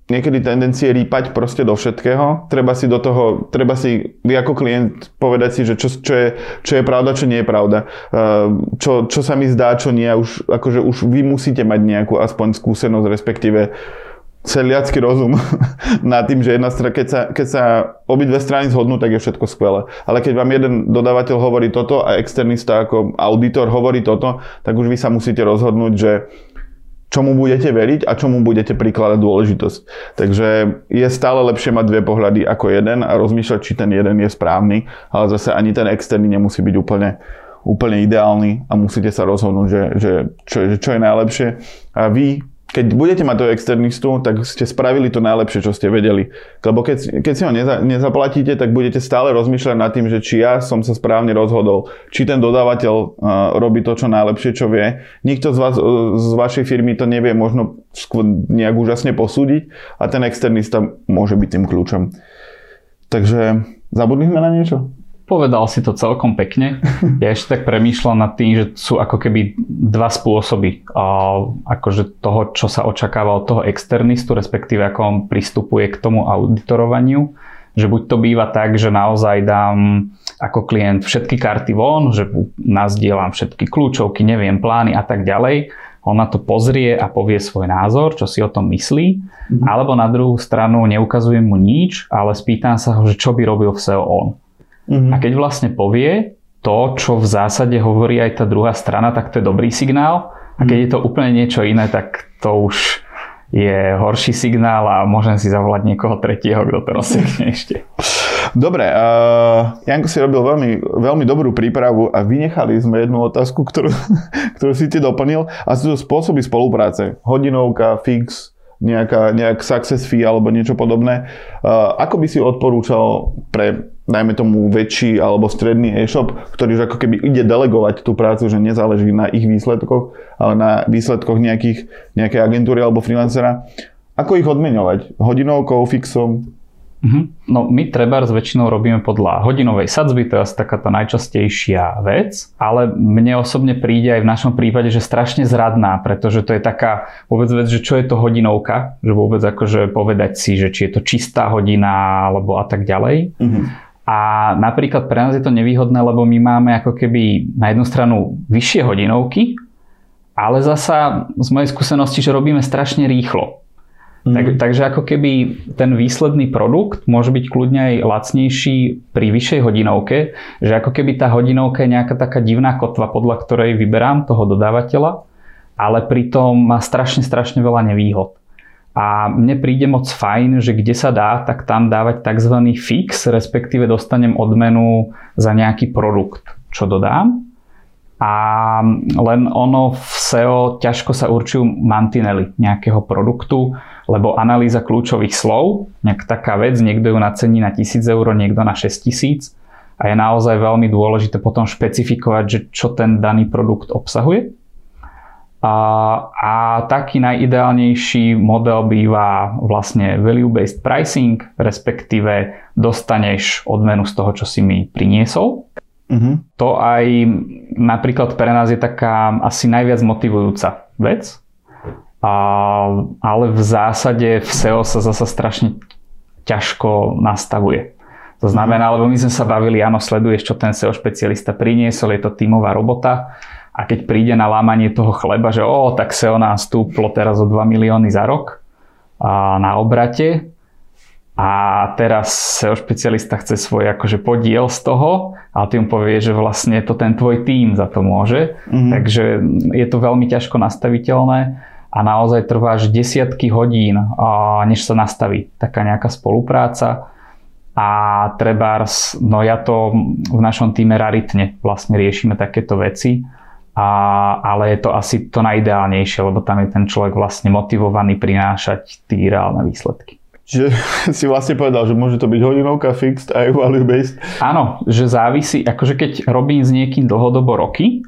niekedy tendencie rýpať proste do všetkého. Treba si do toho, treba si vy ako klient povedať si, že čo, čo, je, čo je pravda, čo nie je pravda. Ehm, čo, čo sa mi zdá, čo nie. Už, akože už vy musíte mať nejakú aspoň skúsenosť, respektíve celiacký rozum na tým, že jedna strana, keď sa, keď sa obidve strany zhodnú, tak je všetko skvelé. Ale keď vám jeden dodávateľ hovorí toto a externista ako auditor hovorí toto, tak už vy sa musíte rozhodnúť, že čomu budete veriť a čomu budete prikladať dôležitosť. Takže je stále lepšie mať dve pohľady ako jeden a rozmýšľať, či ten jeden je správny, ale zase ani ten externý nemusí byť úplne, úplne ideálny a musíte sa rozhodnúť, že, že čo, čo je najlepšie. A vy keď budete mať toho externistu, tak ste spravili to najlepšie, čo ste vedeli. Lebo keď, keď si ho neza, nezaplatíte, tak budete stále rozmýšľať nad tým, že či ja som sa správne rozhodol, či ten dodávateľ uh, robí to, čo najlepšie, čo vie. Nikto z, vás, uh, z vašej firmy to nevie možno nejak úžasne posúdiť a ten externista môže byť tým kľúčom. Takže zabudli sme na niečo? Povedal si to celkom pekne. Ja ešte tak premýšľam nad tým, že sú ako keby dva spôsoby akože toho, čo sa očakáva od toho externistu, respektíve ako on pristupuje k tomu auditorovaniu. Že buď to býva tak, že naozaj dám ako klient všetky karty von, že nazdielam všetky kľúčovky, neviem, plány a tak ďalej. On na to pozrie a povie svoj názor, čo si o tom myslí. Mm-hmm. Alebo na druhú stranu neukazujem mu nič, ale spýtam sa ho, že čo by robil v SEO on. Mm-hmm. A keď vlastne povie to, čo v zásade hovorí aj tá druhá strana, tak to je dobrý signál. A keď je to úplne niečo iné, tak to už je horší signál a môžem si zavolať niekoho tretieho, kto to rozsekne ešte. Dobre, uh, Janko si robil veľmi, veľmi dobrú prípravu a vynechali sme jednu otázku, ktorú, ktorú si ti doplnil a sú to spôsoby spolupráce. Hodinovka, fix, nejaká, nejak success fee alebo niečo podobné. Uh, ako by si odporúčal pre dajme tomu väčší alebo stredný e-shop, ktorý už ako keby ide delegovať tú prácu, že nezáleží na ich výsledkoch, ale na výsledkoch nejakých, nejakej agentúry alebo freelancera. Ako ich odmeňovať? Hodinovkou, fixom? Mm-hmm. No my treba s väčšinou robíme podľa hodinovej sadzby, to je asi taká tá najčastejšia vec, ale mne osobne príde aj v našom prípade, že strašne zradná, pretože to je taká vôbec vec, že čo je to hodinovka, že vôbec akože povedať si, že či je to čistá hodina alebo a tak ďalej. Mm-hmm. A napríklad pre nás je to nevýhodné, lebo my máme ako keby na jednu stranu vyššie hodinovky, ale zasa z mojej skúsenosti, že robíme strašne rýchlo. Mm. Tak, takže ako keby ten výsledný produkt môže byť kľudne aj lacnejší pri vyššej hodinovke, že ako keby tá hodinovka je nejaká taká divná kotva, podľa ktorej vyberám toho dodávateľa, ale pritom má strašne, strašne veľa nevýhod. A mne príde moc fajn, že kde sa dá, tak tam dávať tzv. fix, respektíve dostanem odmenu za nejaký produkt, čo dodám. A len ono v SEO ťažko sa určujú mantinely nejakého produktu, lebo analýza kľúčových slov, nejak taká vec, niekto ju nacení na 1000 eur, niekto na 6000 a je naozaj veľmi dôležité potom špecifikovať, že čo ten daný produkt obsahuje. A, a taký najideálnejší model býva vlastne value-based pricing, respektíve dostaneš odmenu z toho, čo si mi priniesol. Uh-huh. To aj napríklad pre nás je taká asi najviac motivujúca vec. A, ale v zásade v SEO sa zasa strašne ťažko nastavuje. To znamená, lebo my sme sa bavili, áno, sleduješ, čo ten SEO špecialista priniesol, je to tímová robota a keď príde na lámanie toho chleba, že o, tak SEO nám stúplo teraz o 2 milióny za rok a na obrate a teraz SEO špecialista chce svoj akože podiel z toho a ty mu povie, že vlastne to ten tvoj tým za to môže. Mm-hmm. Takže je to veľmi ťažko nastaviteľné a naozaj trvá až desiatky hodín, než sa nastaví taká nejaká spolupráca a trebárs, no ja to v našom týme raritne vlastne riešime takéto veci a, ale je to asi to najideálnejšie, lebo tam je ten človek vlastne motivovaný prinášať tí reálne výsledky. Čiže si vlastne povedal, že môže to byť hodinovka fixed aj value based? Áno, že závisí, akože keď robím s niekým dlhodobo roky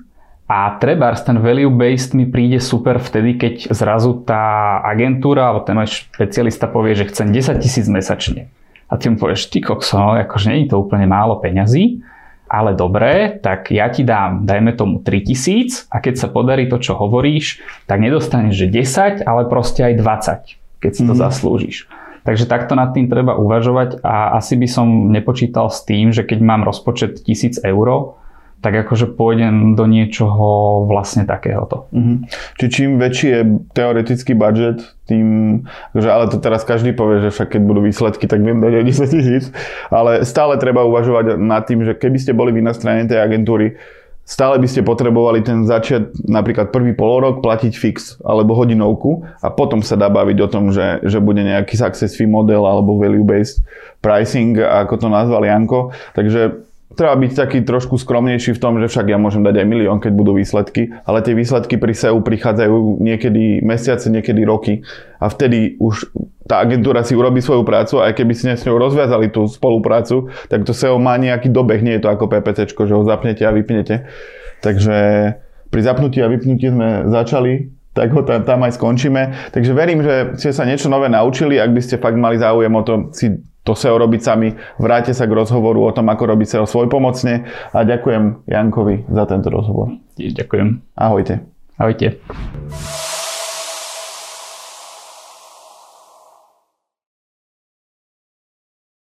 a trebárs ten value based mi príde super vtedy, keď zrazu tá agentúra alebo ten môj špecialista povie, že chcem 10 tisíc mesačne. A ty mu povieš, ty kokso, no, akože nie je to úplne málo peňazí, ale dobre, tak ja ti dám, dajme tomu 3000 a keď sa podarí to, čo hovoríš, tak nedostaneš, že 10, ale proste aj 20, keď si to mm. zaslúžiš. Takže takto nad tým treba uvažovať a asi by som nepočítal s tým, že keď mám rozpočet 1000 eur, tak akože pôjdem do niečoho vlastne takéhoto. Mm-hmm. Čiže čím väčší je teoretický budget, tým, akože, ale to teraz každý povie, že však keď budú výsledky, tak viem dať aj 10 tisíc, ale stále treba uvažovať nad tým, že keby ste boli vy na strane tej agentúry, stále by ste potrebovali ten začiat, napríklad prvý polorok, platiť fix alebo hodinovku a potom sa dá baviť o tom, že, že bude nejaký success fee model alebo value-based pricing, ako to nazval Janko. Takže treba byť taký trošku skromnejší v tom, že však ja môžem dať aj milión, keď budú výsledky, ale tie výsledky pri SEO prichádzajú niekedy mesiace, niekedy roky a vtedy už tá agentúra si urobí svoju prácu a aj keby si s ňou rozviazali tú spoluprácu, tak to SEO má nejaký dobeh, nie je to ako PPC, že ho zapnete a vypnete. Takže pri zapnutí a vypnutí sme začali tak ho tam, tam aj skončíme. Takže verím, že ste sa niečo nové naučili. Ak by ste fakt mali záujem o to si to SEO robiť sami. Vráte sa k rozhovoru o tom, ako robiť SEO svojpomocne a ďakujem Jankovi za tento rozhovor. Ďakujem. Ahojte. Ahojte.